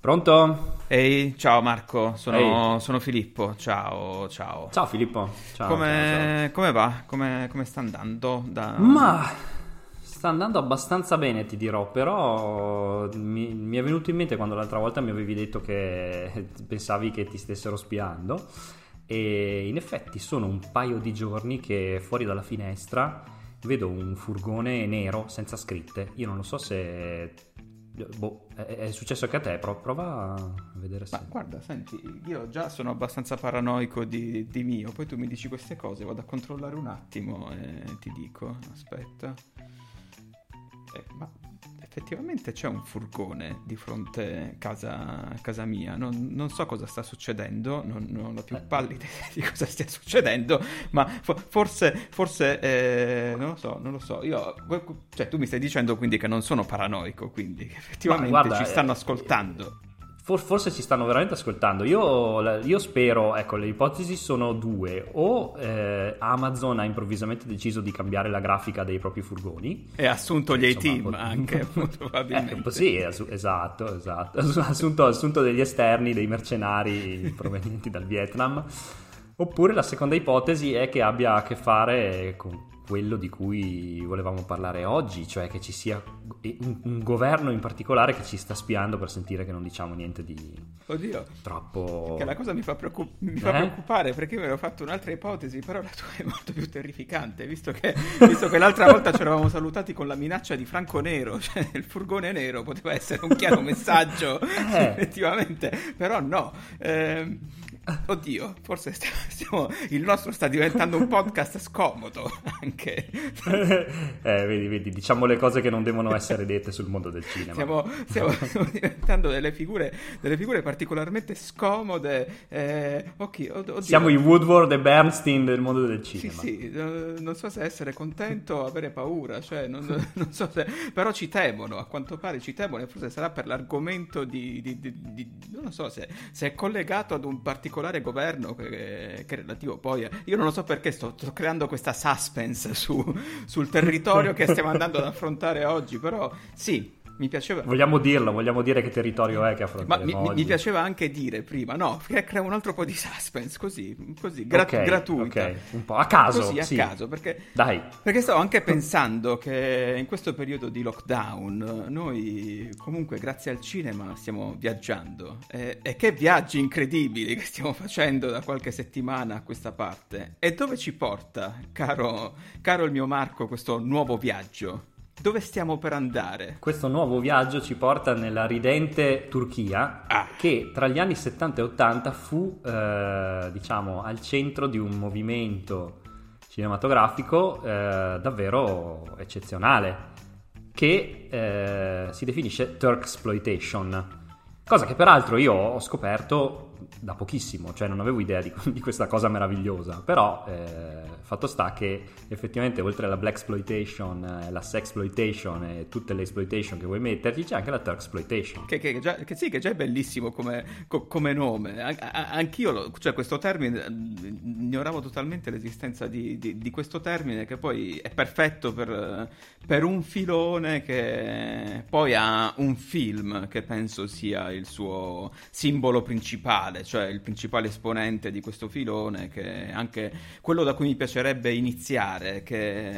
Pronto? Ehi, ciao Marco, sono, sono Filippo, ciao, ciao. Ciao Filippo. Ciao. come, ciao, come va? Come, come sta andando? Da... ciao. Ma sta andando abbastanza bene, ti dirò, però mi, mi è venuto in mente quando l'altra volta mi avevi detto che pensavi che ti stessero spiando e in effetti sono un paio di giorni che fuori dalla finestra vedo un furgone nero senza scritte. Io non lo so se boh, è, successo anche a te, pro- prova a vedere se Ma guarda, senti, io già sono abbastanza paranoico di, di mio, poi tu mi dici queste cose, vado a controllare un attimo e ti dico, aspetta. Eh, ma effettivamente c'è un furgone di fronte a casa, casa mia, non, non so cosa sta succedendo, non, non ho più pallida idea di cosa stia succedendo, ma fo- forse, forse, eh, non lo so, non lo so, io, cioè tu mi stai dicendo quindi che non sono paranoico, quindi effettivamente guarda, ci stanno eh, ascoltando. For- Forse ci stanno veramente ascoltando. Io, io spero, ecco, le ipotesi sono due. O eh, Amazon ha improvvisamente deciso di cambiare la grafica dei propri furgoni. E ha assunto gli A-team pot- anche, probabilmente. Eh, sì, assu- esatto, esatto. Ha assunto, assunto degli esterni, dei mercenari provenienti dal Vietnam. Oppure la seconda ipotesi è che abbia a che fare con quello di cui volevamo parlare oggi, cioè che ci sia un, un governo in particolare che ci sta spiando per sentire che non diciamo niente di Oddio, troppo... che la cosa mi fa, preoccup- mi fa Eh? preoccupare perché io avevo fatto un'altra ipotesi, però la tua è molto più terrificante, visto che, visto che l'altra volta ci eravamo salutati con la minaccia di Franco Nero, cioè il furgone nero poteva essere un chiaro messaggio, Eh. effettivamente, però no. Ehm, oddio, forse stiamo, stiamo- il nostro sta diventando un podcast scomodo anche. eh, vedi, vedi, diciamo le cose che non devono essere dette sul mondo del cinema. Stiamo, stiamo- stiamo diventando delle figure, delle figure particolarmente scomode. eh, ok, od-. Siamo i Woodward e Bernstein del mondo del Sì, cinema. sì, eh, non so se essere contento o avere paura, cioè non, non so se... però ci temono, a quanto pare ci temono e forse sarà per l'argomento di... di- di- di- non so se, se è collegato ad un particolare governo che, che è relativo. Poi... a- Io non lo so perché sto, sto creando questa suspense su- sul territorio che stiamo andando ad affrontare oggi, però sì, mi piaceva... Vogliamo dirlo, vogliamo dire che territorio è che Ma affronteremo mi, mi- piaceva anche dire prima, no, che crea un altro po' di suspense, così, così, gra- Ok, gratuita. ok, un po' a caso, Così, a sì. caso, perché Dai, perché stavo anche pensando che in questo periodo di lockdown noi comunque grazie al cinema stiamo viaggiando e, e che viaggi incredibili che stiamo facendo da qualche settimana a questa parte. E dove ci porta, caro, caro il mio Marco, questo nuovo viaggio? Dove stiamo per andare? questo nuovo viaggio ci porta nella ridente Turchia Ah. che tra gli anni 70 e 80 fu, eh, diciamo, al centro di un movimento cinematografico eh, davvero eccezionale che eh, si definisce Turksploitation. Cosa che peraltro io ho scoperto da pochissimo, cioè non avevo idea di, di questa cosa meravigliosa, però eh, fatto sta che effettivamente oltre alla black exploitation, eh, la sexploitation e tutte le exploitation che vuoi metterci c'è anche la Turksploitation. Che, che già, che sì, che già è bellissimo come, co- come nome. An- anch'io, lo- cioè questo termine, mm, ignoravo totalmente l'esistenza di, di- di questo termine che poi è perfetto per, per un filone che poi ha un film che penso sia il suo simbolo principale, cioè il principale esponente di questo filone, che è anche quello da cui mi piacerebbe iniziare, che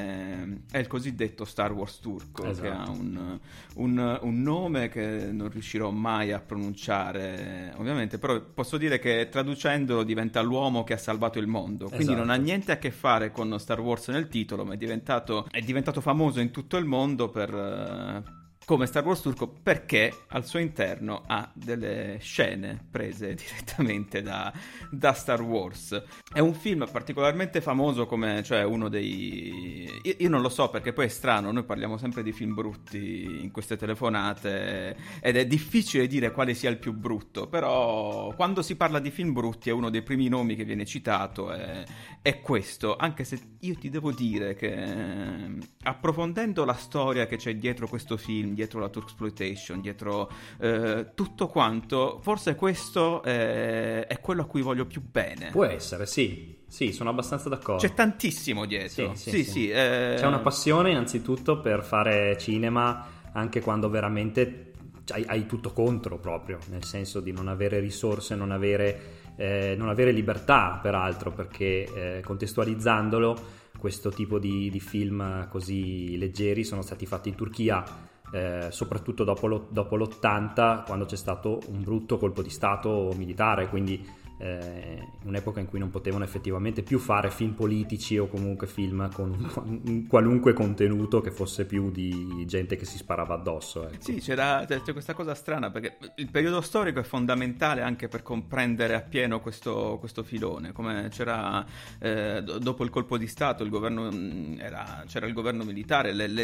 è il cosiddetto Star Wars turco, che Esatto. ha un, un- un nome che non riuscirò mai a pronunciare, ovviamente, però posso dire che traducendolo diventa l'uomo che ha salvato il mondo, quindi non ha Esatto. niente a che fare con Star Wars nel titolo, ma è diventato, è diventato famoso in tutto il mondo per... come Star Wars turco perché al suo interno ha delle scene prese direttamente da, da Star Wars. È un film particolarmente famoso come, cioè, uno dei... Io, io, non lo so perché poi è strano, noi parliamo sempre di film brutti in queste telefonate ed è difficile dire quale sia il più brutto, però quando si parla di film brutti è uno dei primi nomi che viene citato, è, è questo, anche se io ti devo dire che approfondendo la storia che c'è dietro questo film, dietro la Turksploitation, dietro eh, tutto quanto, forse questo è, è, quello a cui voglio più bene. Può essere, sì. Sì, sono abbastanza d'accordo. C'è tantissimo dietro. Sì, sì, sì. sì eh... C'è una passione innanzitutto per fare cinema anche quando veramente hai, hai, tutto contro proprio, nel senso di non avere risorse, non avere, eh, non avere libertà peraltro, perché eh, contestualizzandolo questo tipo di, di, film così leggeri sono stati fatti in Turchia eh, soprattutto dopo, lo, dopo, l'80 quando c'è stato un brutto colpo di stato militare quindi eh, in un'epoca in cui non potevano effettivamente più fare film politici o comunque film con un qualunque contenuto che fosse più di gente che si sparava addosso. Ecco. Sì, c'era, c'è questa cosa strana perché il periodo storico è fondamentale anche per comprendere appieno questo, questo filone, come c'era eh, dopo il colpo di Stato il governo, mm, era, c'era il governo militare, le, le,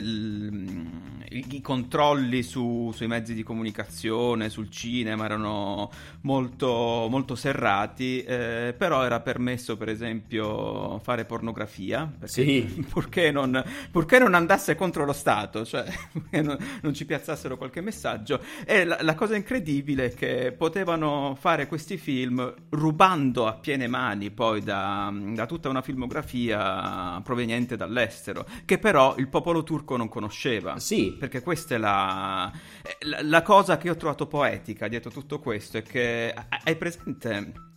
i controlli su, sui mezzi di comunicazione, sul cinema erano molto, molto serrati vietati, eh, però era permesso per esempio fare pornografia, sì. purché, non, purché, non, andasse contro lo Stato, cioè non, non, ci piazzassero qualche messaggio. E la, la, cosa incredibile è che potevano fare questi film rubando a piene mani poi da, da tutta una filmografia proveniente dall'estero, che però il popolo turco non conosceva. Sì. Perché questa è la, la, la cosa che ho trovato poetica dietro tutto questo, è che hai presente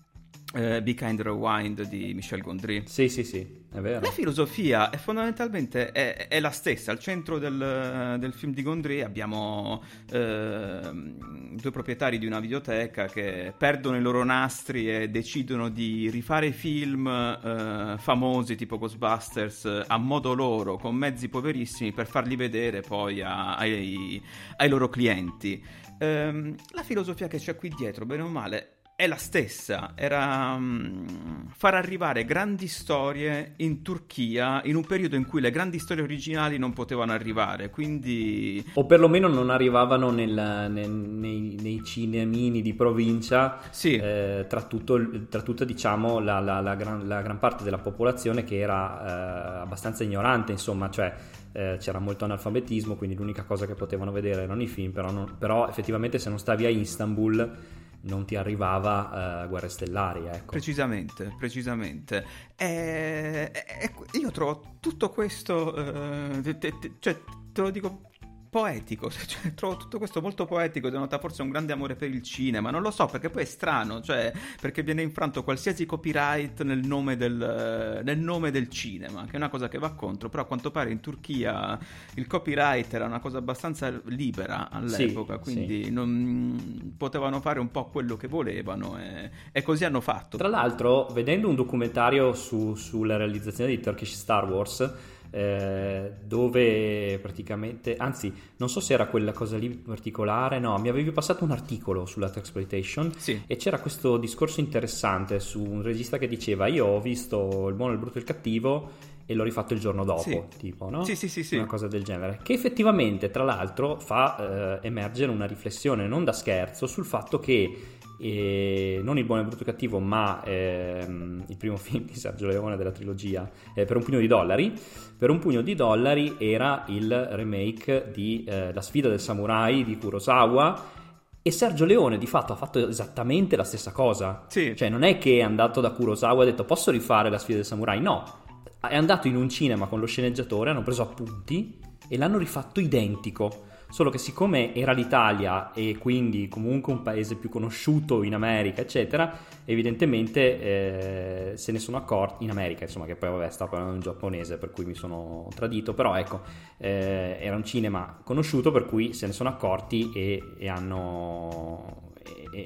Uh, Be Kind Rewind di Michel Gondry. Sì, sì, sì, è vero. La filosofia è fondamentalmente è, è la stessa. Al centro del, del film di Gondry abbiamo uh, due proprietari di una videoteca che perdono i loro nastri e decidono di rifare film uh, famosi tipo Ghostbusters a modo loro, con mezzi poverissimi, per farli vedere poi a, ai, ai, loro clienti. Um, la filosofia che c'è qui dietro, bene o male, è la stessa, era um, far arrivare grandi storie in Turchia in un periodo in cui le grandi storie originali non potevano arrivare, quindi... O perlomeno non arrivavano nel, nel, nei, nei, cinemini di provincia, sì. eh, tra, tutto, tra tutta diciamo la, la, la, gran, la, gran, parte della popolazione che era eh, abbastanza ignorante, insomma, cioè eh, c'era molto analfabetismo, quindi l'unica cosa che potevano vedere erano i film, però, non, però effettivamente se non stavi a Istanbul non ti arrivava uh, Guerre Stellari. Ecco. Precisamente, precisamente. E, e, io trovo tutto questo, uh, te, te, cioè, te lo dico poetico, cioè, trovo tutto questo molto poetico, denota forse un grande amore per il cinema, non lo so perché poi è strano, cioè perché viene infranto qualsiasi copyright nel nome del, nel nome del cinema, che è una cosa che va contro, però a quanto pare in Turchia il copyright era una cosa abbastanza libera all'epoca, sì, quindi sì. Non, potevano fare un po' quello che volevano e, e, così hanno fatto. Tra l'altro, vedendo un documentario su, sulla realizzazione di Turkish Star Wars, eh, dove praticamente, anzi, non so se era quella cosa lì particolare, no, mi avevi passato un articolo sulla Exploitation sì. e c'era questo discorso interessante su un regista che diceva: Io ho visto il buono, il brutto e il cattivo e l'ho rifatto il giorno dopo, sì. tipo, no? Sì, sì, sì, sì. Una cosa del genere. Che effettivamente, tra l'altro, fa eh, emergere una riflessione non da scherzo sul fatto che e non il buono, il brutto e il cattivo, ma ehm, il primo film di Sergio Leone della trilogia, eh, per un pugno di dollari. Per un pugno di dollari era il remake di eh, La sfida del samurai di Kurosawa. E Sergio Leone di fatto ha fatto esattamente la stessa cosa. Sì. Cioè, non è che è andato da Kurosawa e ha detto posso rifare la sfida del samurai? No, è andato in un cinema con lo sceneggiatore, hanno preso appunti e l'hanno rifatto identico solo che siccome era l'Italia e quindi comunque un paese più conosciuto in America, eccetera, evidentemente eh, se ne sono accorti, in America insomma, che poi vabbè stavo parlando in giapponese per cui mi sono tradito, però ecco, eh, era un cinema conosciuto per cui se ne sono accorti e, e hanno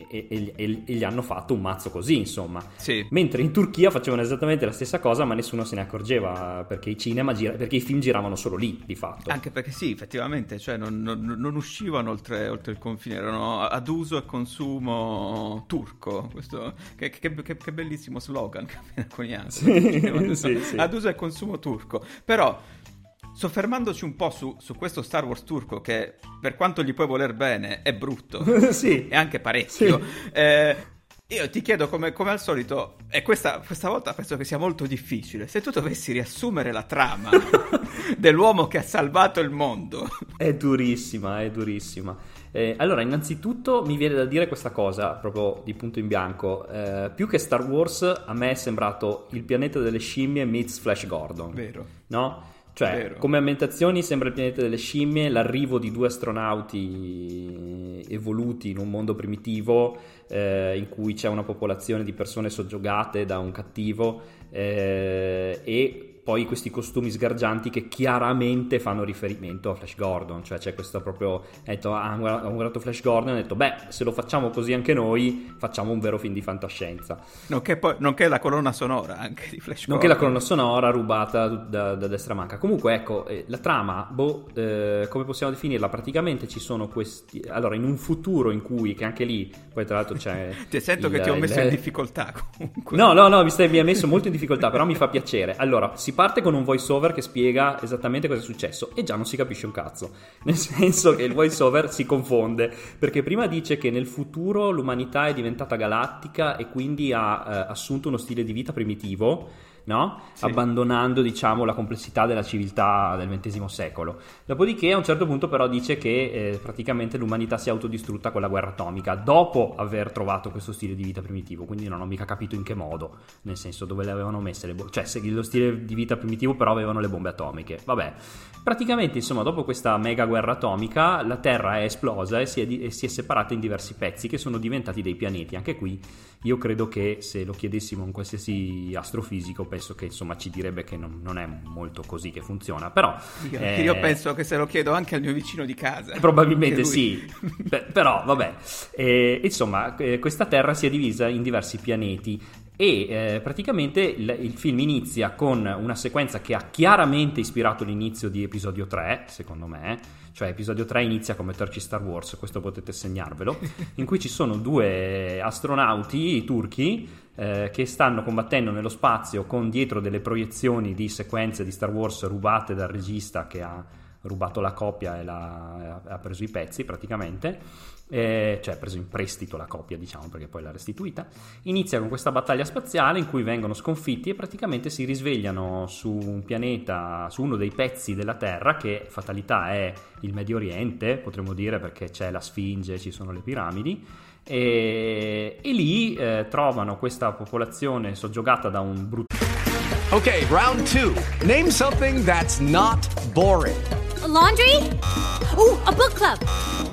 e, e, e, gli hanno fatto un mazzo così, insomma. Sì. Mentre in Turchia facevano esattamente la stessa cosa, ma nessuno se ne accorgeva perché i, cinema gira- perché i film giravano solo lì, di fatto. Anche perché sì, effettivamente, cioè non, non, non uscivano oltre, oltre, il confine, erano ad uso e consumo turco. Questo, che, che, che, che bellissimo slogan che abbiamo coniato. Sì, sì. Ad uso e consumo turco. Però soffermandoci un po' su, su, questo Star Wars turco che per quanto gli puoi voler bene è brutto. Sì. e anche parecchio. Sì. eh, io ti chiedo come, come al solito e questa, questa, volta penso che sia molto difficile se tu dovessi riassumere la trama dell'uomo che ha salvato il mondo. È durissima è durissima. Eh, allora innanzitutto mi viene da dire questa cosa proprio di punto in bianco. Eh, più che Star Wars a me è sembrato il pianeta delle scimmie meets Flash Gordon. Vero. No? Cioè, Vero. come ambientazioni sembra il pianeta delle scimmie, l'arrivo di due astronauti evoluti in un mondo primitivo eh, in cui c'è una popolazione di persone soggiogate da un cattivo eh, e poi questi costumi sgargianti che chiaramente fanno riferimento a Flash Gordon, cioè c'è questo proprio, detto, ah, ho guardato Flash Gordon e ho detto, beh, se lo facciamo così anche noi, facciamo un vero film di fantascienza. Nonché, poi, nonché la colonna sonora anche di Flash Gordon. Nonché la colonna sonora rubata da, da destra manca. Comunque, ecco, eh, la trama, boh, eh, come possiamo definirla? Praticamente ci sono questi... Allora, in un futuro in cui, che anche lì, poi tra l'altro c'è... ti sento il, che ti ho messo il... in difficoltà comunque. No, no, no, mi, stai, mi hai messo molto in difficoltà, però mi fa piacere. Allora, si parte con un voice over che spiega esattamente cosa è successo e già non si capisce un cazzo. Nel senso che il voice over si confonde perché prima dice che nel futuro l'umanità è diventata galattica e quindi ha eh, assunto uno stile di vita primitivo no? sì. abbandonando diciamo, la complessità della civiltà del XX secolo. Dopodiché a un certo punto però dice che eh, praticamente l'umanità si è autodistrutta con la guerra atomica dopo aver trovato questo stile di vita primitivo, quindi non ho mica capito in che modo, nel senso dove le avevano messe le bombe, cioè se lo stile di vita primitivo però avevano le bombe atomiche, vabbè. Praticamente insomma dopo questa mega guerra atomica la Terra è esplosa e si è, di- e si è separata in diversi pezzi che sono diventati dei pianeti, anche qui io credo che se lo chiedessimo a un qualsiasi astrofisico penso che insomma ci direbbe che non, non è molto così che funziona, però... Io, eh, io, penso che se lo chiedo anche al mio vicino di casa. Probabilmente sì, Beh, però vabbè. Eh, insomma, eh, questa Terra si è divisa in diversi pianeti e eh, praticamente il, il, film inizia con una sequenza che ha chiaramente ispirato l'inizio di episodio 3, secondo me, cioè episodio 3 inizia come Turkey Star Wars, questo potete segnarvelo, in cui ci sono due astronauti turchi eh, che stanno combattendo nello spazio con dietro delle proiezioni di sequenze di Star Wars rubate dal regista che ha rubato la copia e la, ha preso i pezzi praticamente, eh, cioè ha preso in prestito la copia diciamo perché poi l'ha restituita, inizia con questa battaglia spaziale in cui vengono sconfitti e praticamente si risvegliano su un pianeta, su uno dei pezzi della Terra che fatalità è il Medio Oriente, potremmo dire perché c'è la Sfinge, ci sono le piramidi. E, e lì eh, trovano questa popolazione soggiogata da un brutto. Ok, round 2. Name something that's not boring. A laundry? Oh, a book club.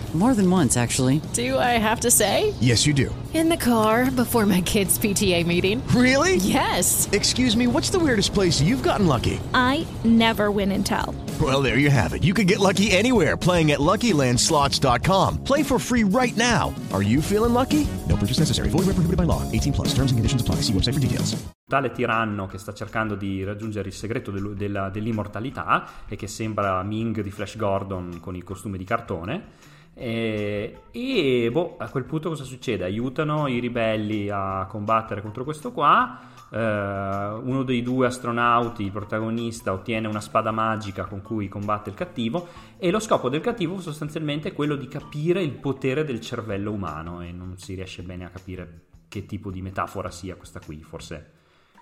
More than once, actually. Do I have to say? Yes, you do. In the car before my kids' PTA meeting. Really? Yes. Excuse me, what's the weirdest place you've gotten lucky? I never win and tell. Well, there you have it. You can get lucky anywhere playing at LuckyLandSlots.com. Play for free right now. Are you feeling lucky? No purchase necessary. Void where prohibited by law. 18 plus. Terms and conditions apply. See website for details. Tale tiranno che sta cercando di raggiungere il segreto del, della, dell'immortalità e che sembra Ming di Flash Gordon con il costume di cartone e, e boh, a quel punto cosa succede? Aiutano i ribelli a combattere contro questo qua. Uh, uno dei due astronauti, il protagonista, ottiene una spada magica con cui combatte il cattivo e lo scopo del cattivo sostanzialmente è quello di capire il potere del cervello umano e non si riesce bene a capire che tipo di metafora sia questa qui, forse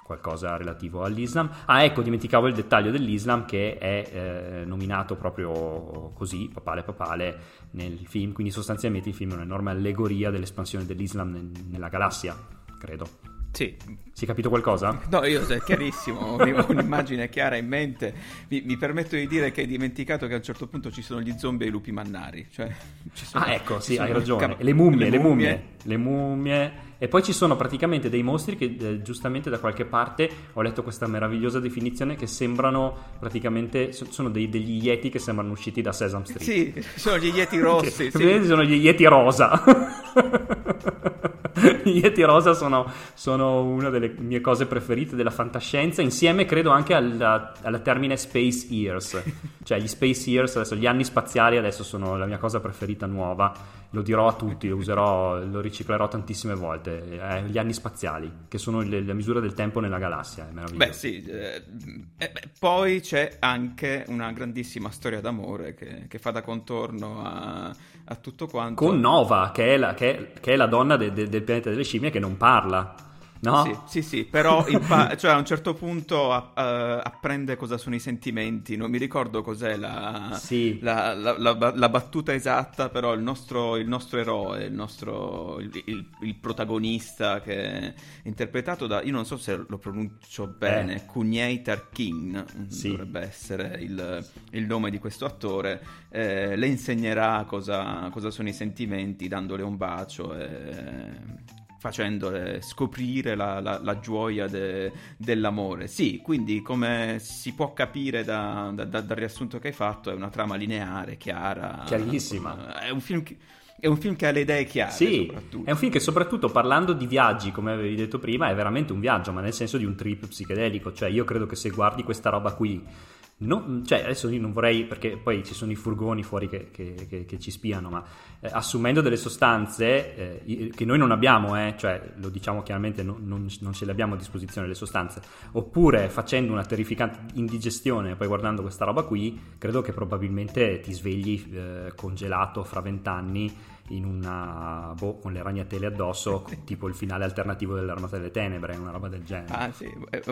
qualcosa relativo all'Islam. Ah, ecco, dimenticavo il dettaglio dell'Islam che è eh, nominato proprio così, papale papale, nel film, quindi sostanzialmente il film è un'enorme allegoria dell'espansione dell'Islam nel- nella galassia, credo. Sì. Si è capito qualcosa? No, io è chiarissimo, ho un'immagine chiara in mente. Mi, mi, permetto di dire che hai dimenticato che a un certo punto ci sono gli zombie e i lupi mannari. Cioè, sono, ah, ecco, sì, hai ragione. Cap- le, mummie, le, mummie, le mummie, le mummie. E poi ci sono praticamente dei mostri che eh, giustamente da qualche parte ho letto questa meravigliosa definizione che sembrano praticamente sono dei, degli yeti che sembrano usciti da Sesame Street. Sì, sono gli yeti rossi. sì. Sono gli yeti rosa. Gli Yeti Rosa sono, sono, una delle mie cose preferite della fantascienza, insieme credo anche alla, alla termine Space Years. Cioè gli Space Years, adesso gli anni spaziali adesso sono la mia cosa preferita nuova. Lo dirò a tutti, lo userò, lo riciclerò tantissime volte. Eh, gli anni spaziali, che sono le, la misura del tempo nella galassia, è meraviglioso. Beh sì, eh, eh, poi c'è anche una grandissima storia d'amore che, che fa da contorno a, a, tutto quanto. Con Nova, che è la, che è, che è la donna de, de, del pianeta delle scimmie che non parla. No? Sì, sì, sì però pa- cioè, a un certo punto uh, apprende cosa sono i sentimenti. Non mi ricordo cos'è la, sì. la, la, la battuta esatta, però il nostro, il nostro eroe, il, nostro, il, il, protagonista che è interpretato da, io non so se lo pronuncio bene, eh. Kunyei Tarkin, sì. dovrebbe essere il, nome di questo attore, eh, le insegnerà cosa, cosa sono i sentimenti dandole un bacio. E facendole scoprire la, la, la gioia de, dell'amore. Sì, quindi come si può capire da, da, dal riassunto che hai fatto, è una trama lineare, chiara. Chiarissima. È un film che... È un film che ha le idee chiare. Sì, è un film che soprattutto parlando di viaggi, come avevi detto prima, è veramente un viaggio, ma nel senso di un trip psichedelico. Cioè io credo che se guardi questa roba qui non, cioè, adesso io non vorrei, perché poi ci sono i furgoni fuori che, che, che, che ci spiano, ma eh, assumendo delle sostanze eh, che noi non abbiamo, eh, cioè lo diciamo chiaramente, non, non, non, ce le abbiamo a disposizione le sostanze, oppure facendo una terrificante indigestione e poi guardando questa roba qui, credo che probabilmente ti svegli eh, congelato fra vent'anni in una boh, con le ragnatele addosso, tipo il finale alternativo dell'Armata delle Tenebre, una roba del genere. Ah, sì,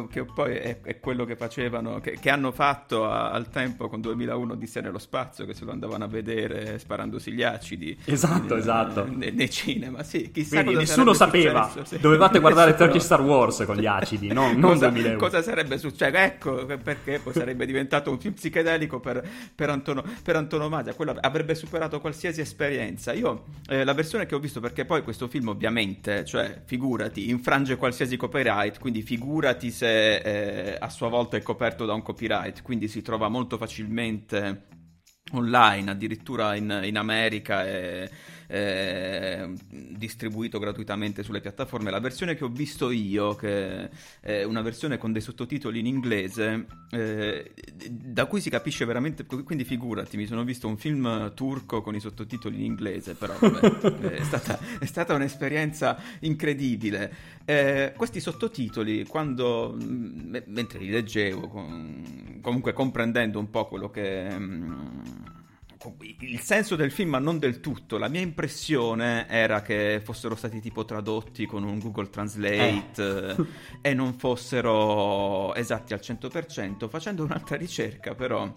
che poi è, è quello che facevano, che, che hanno fatto a, al tempo con 2001 di nello spazio, che se lo andavano a vedere sparandosi gli acidi. Esatto, in, esatto. Nei, nei, cinema, sì. Chissà Vedi, nessuno sapeva. Successo, sì. Dovevate guardare Turkey Star Wars con gli acidi, no, non cosa, 2001. Cosa sarebbe successo? Ecco perché poi sarebbe diventato un film psichedelico per, per, antono, per antonomasia. Quello avrebbe superato qualsiasi esperienza. Io eh, la versione che ho visto, perché poi questo film ovviamente, cioè figurati, infrange qualsiasi copyright, quindi figurati se eh, a sua volta è coperto da un copyright, quindi si trova molto facilmente online, addirittura in, in America e eh, distribuito gratuitamente sulle piattaforme. La versione che ho visto io, che è una versione con dei sottotitoli in inglese, eh, da cui si capisce veramente, quindi figurati, mi sono visto un film turco con i sottotitoli in inglese, però vabbè, è, stata, è, stata, un'esperienza incredibile. Eh, questi sottotitoli, quando, m- mentre li leggevo, comunque comprendendo un po' quello che... M- il senso del film, ma non del tutto. La mia impressione era che fossero stati tipo tradotti con un Google Translate eh. e non fossero esatti al 100%. Facendo un'altra ricerca, però,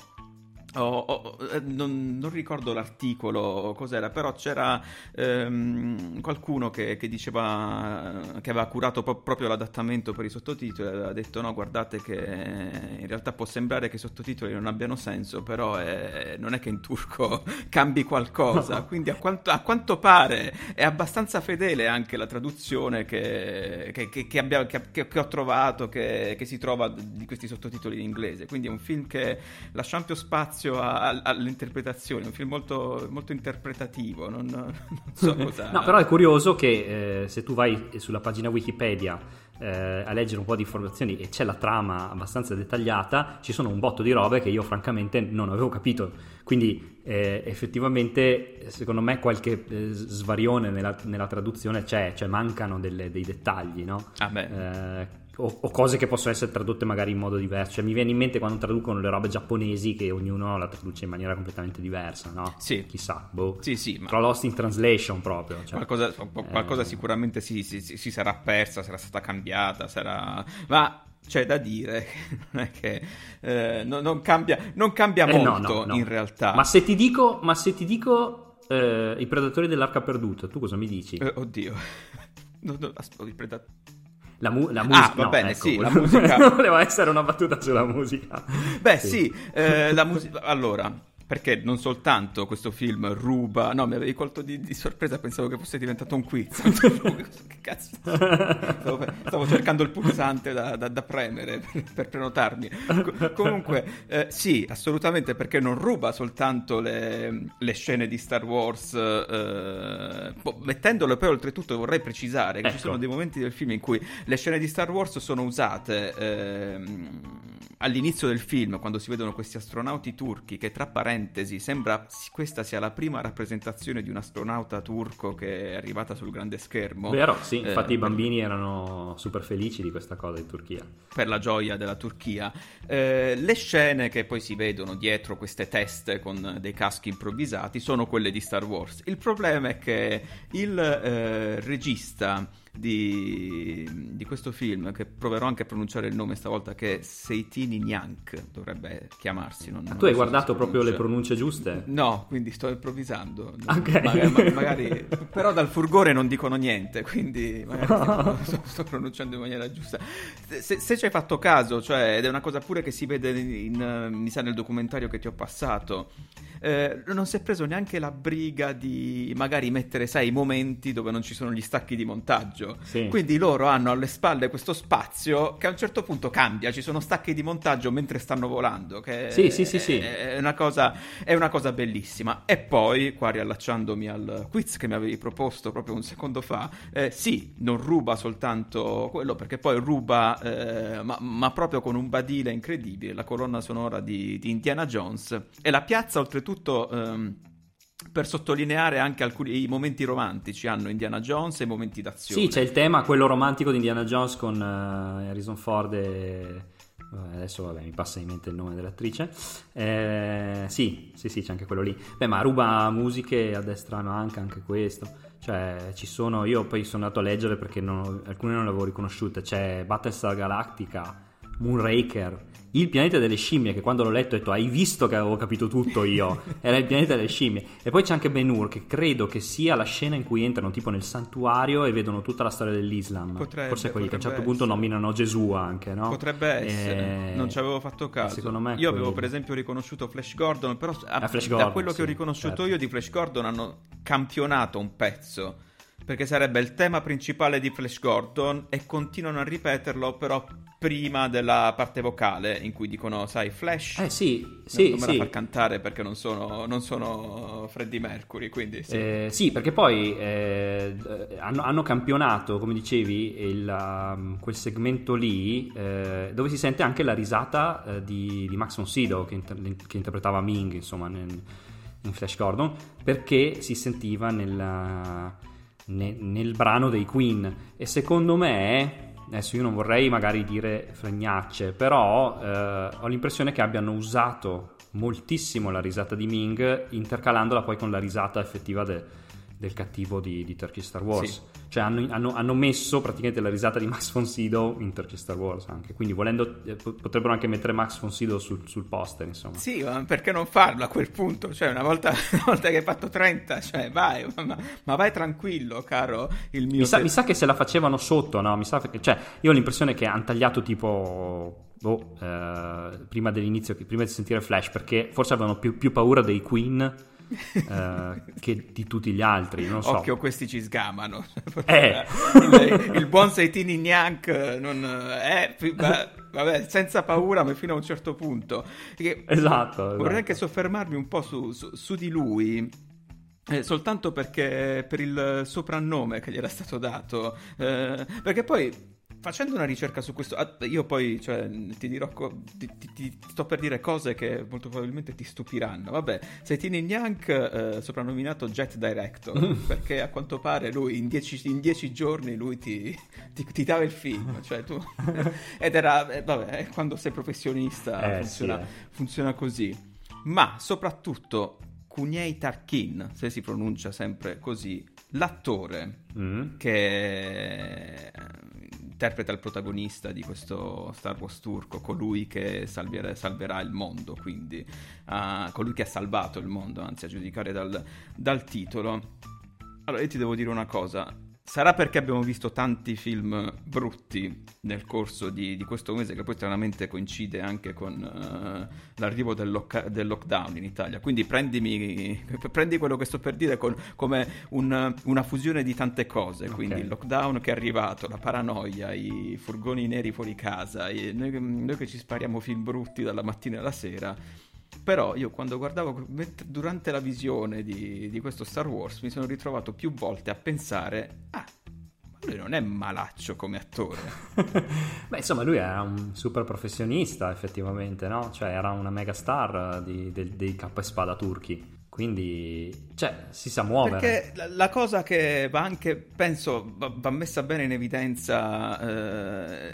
Oh, oh, non, non, ricordo l'articolo cos'era, però c'era ehm, qualcuno che, che, diceva che aveva curato po- proprio l'adattamento per i sottotitoli aveva detto no guardate che in realtà può sembrare che i sottotitoli non abbiano senso però è, non è che in turco cambi qualcosa quindi a quanto, a quanto, pare è abbastanza fedele anche la traduzione che, che, che abbia, ho trovato che, si trova di questi sottotitoli in inglese. Quindi è un film che lascia ampio spazio spazio a, all'interpretazione, un film molto, molto interpretativo, non, non, so cosa... no, però è curioso che eh, se tu vai sulla pagina Wikipedia eh, a leggere un po' di informazioni e c'è la trama abbastanza dettagliata, ci sono un botto di robe che io francamente non avevo capito. Quindi eh, effettivamente secondo me qualche eh, svarione nella, nella, traduzione c'è, cioè mancano delle, dei dettagli, no? Ah eh, o, o, cose che possono essere tradotte magari in modo diverso. Cioè, mi viene in mente quando traducono le robe giapponesi che ognuno la traduce in maniera completamente diversa, no? Sì. Chissà, boh. Sì, sì. Ma... Lost in translation proprio. Cioè. Qualcosa, qualcosa eh... sicuramente si, si, si, sarà persa, sarà stata cambiata, sarà... Ma c'è da dire che non è che eh, no- non cambia, non cambia Eh, molto no, no. in realtà. Ma se ti dico, ma se ti dico eh, i predatori dell'arca perduta, tu cosa mi dici? Eh, oddio. No, no, aspetta, il preda- La, mu- la musica. Ah, va no, bene, ecco, sì, la musica. Voleva essere una battuta sulla musica. Beh, sì, eh, la musica. Allora, perché non soltanto questo film ruba. No, mi avevi colto di, di sorpresa, pensavo che fosse diventato un quiz. che cazzo? Stavo, stavo cercando il pulsante da, da- da premere per, per prenotarmi. Co- comunque, eh, sì, assolutamente, perché non ruba soltanto le, le scene di Star Wars. eh, boh, mettendole poi, oltretutto, vorrei precisare che ci Ecco. sono dei momenti del film in cui le scene di Star Wars sono usate. ehm, all'inizio del film, quando si vedono questi astronauti turchi, che tra parentesi sembra si- questa sia la prima rappresentazione di un astronauta turco che è arrivata sul grande schermo. Vero, sì, Eh, infatti i per- bambini erano super felici di questa cosa in Turchia. per la gioia della Turchia. Eh, le scene che poi si vedono dietro queste teste con dei caschi improvvisati sono quelle di Star Wars. Il problema è che il eh, regista di, di questo film, che proverò anche a pronunciare il nome stavolta, che è Seitini Nyank, dovrebbe chiamarsi. Non, Ma non tu hai so guardato proprio le pronunce giuste? No, quindi sto improvvisando. Ok. Magari, ma- magari- però dal furgore non dicono niente, quindi magari sto, sto pronunciando in maniera giusta. Se, se ci hai fatto caso, cioè, ed è una cosa pure che si vede in, mi sa nel documentario che ti ho passato, eh, non si è preso neanche la briga di magari mettere, sai, i momenti dove non ci sono gli stacchi di montaggio. Sì. Quindi loro hanno alle spalle questo spazio che a un certo punto cambia, ci sono stacchi di montaggio mentre stanno volando, che Sì, sì, sì, sì. è una cosa, è una cosa bellissima. E poi, qua riallacciandomi al quiz che mi avevi proposto proprio un secondo fa, eh, sì, non ruba soltanto quello, perché poi ruba, eh, ma, ma proprio con un badile incredibile, la colonna sonora di, di Indiana Jones. E la piazza, oltretutto... ehm, per sottolineare anche alcuni i momenti romantici hanno Indiana Jones e i momenti d'azione. Sì, c'è il tema, quello romantico di Indiana Jones con eh, Harrison Ford e... vabbè, Adesso vabbè, mi passa in mente il nome dell'attrice. Eh, sì, sì, sì, c'è anche quello lì. Beh, ma ruba musiche a destra manca anche questo. Cioè, ci sono. Io poi sono andato a leggere perché non- alcune non le avevo riconosciute. C'è Battlestar Galactica, Moonraker, Il pianeta delle scimmie. Che quando l'ho letto ho detto, hai visto che avevo capito tutto io? Era il pianeta delle scimmie. E poi c'è anche Ben Hur, che credo che sia la scena in cui entrano tipo nel santuario e vedono tutta la storia dell'Islam. Potrebbe, Forse quelli che a un certo potrebbe punto essere. nominano Gesù anche, no? Potrebbe essere, Eh, non ci avevo fatto caso. Secondo me io avevo quello. per esempio riconosciuto Flash Gordon, però a- Ah, Flash da Gordon, quello che ho sì, riconosciuto certo. io di Flash Gordon hanno campionato un pezzo. Perché sarebbe il tema principale di Flash Gordon e continuano a ripeterlo però prima della parte vocale in cui dicono, sai, Flash... Eh sì, non- sì, non me la sì. far cantare perché non sono, non sono Freddie Mercury, quindi sì. Eh, sì, perché poi eh, hanno, hanno campionato, come dicevi, il, um, quel segmento lì eh, dove si sente anche la risata eh, di, di Max von Sydow che, inter- che interpretava Ming, insomma, nel- in Flash Gordon, perché si sentiva nella- ne- nel brano dei Queen. E secondo me, adesso io non vorrei magari dire fregnacce, però eh, ho l'impressione che abbiano usato moltissimo la risata di Ming, intercalandola poi con la risata effettiva de- del cattivo di, di Turkish Star Wars. Sì. Cioè hanno, hanno- hanno messo praticamente la risata di Max von Sydow in Turkish Star Wars anche. Quindi volendo eh, po- potrebbero anche mettere Max von Sydow sul, sul poster, insomma. Sì, ma perché non farlo a quel punto? Cioè, una volta, una volta che hai fatto 30, cioè, vai, ma, ma vai tranquillo, caro il mio... Mi sa, te- mi sa che se la facevano sotto, no? Mi sa che, cioè, io ho l'impressione che hanno tagliato tipo. boh, eh, prima dell'inizio, prima di sentire Flash, perché forse avevano più, più paura dei Queen eh, che di tutti gli altri. Non so. Occhio, questi ci sgamano. Eh. il, il buon Seitini Nyank non è... vabbè, senza paura, ma fino a un certo punto. Che- Esatto, Vorrei esatto. anche soffermarmi un po' su, su- su di lui. eh, soltanto perché per il soprannome che gli era stato dato, eh, perché poi facendo una ricerca su questo, ah, io poi cioè, ti dirò, ti, ti- ti sto per dire cose che molto probabilmente ti stupiranno. Vabbè, Seitini Nyank, eh, soprannominato Jet Director, perché a quanto pare lui in dieci, in dieci giorni lui ti, dava il film, cioè tu, ed era, eh, vabbè, quando sei professionista Eh, funziona, sì, eh. funziona così. Ma soprattutto Kunyei Tarkin, se si pronuncia sempre così, l'attore Mm. che interpreta il protagonista di questo Star Wars turco, colui che salverà, salverà il mondo, quindi uh, colui che ha salvato il mondo, anzi a giudicare dal, dal titolo. Allora io ti devo dire una cosa, Sarà perché abbiamo visto tanti film brutti nel corso di, di questo mese, che poi stranamente coincide anche con uh, l'arrivo del, loca- del, lockdown in Italia. Quindi prendimi, prendi quello che sto per dire con, come un, una fusione di tante cose. Okay. Quindi il lockdown che è arrivato, la paranoia, i furgoni neri fuori casa, noi, noi che ci spariamo film brutti dalla mattina alla sera però io quando guardavo durante la visione di, di, questo Star Wars mi sono ritrovato più volte a pensare, ah, lui non è malaccio come attore. Beh, insomma, lui era un super professionista effettivamente, no? Cioè era una mega star di, di, dei K spada turchi. Quindi, cioè, si sa muovere. Perché la, la cosa che va anche, penso, va, va messa bene in evidenza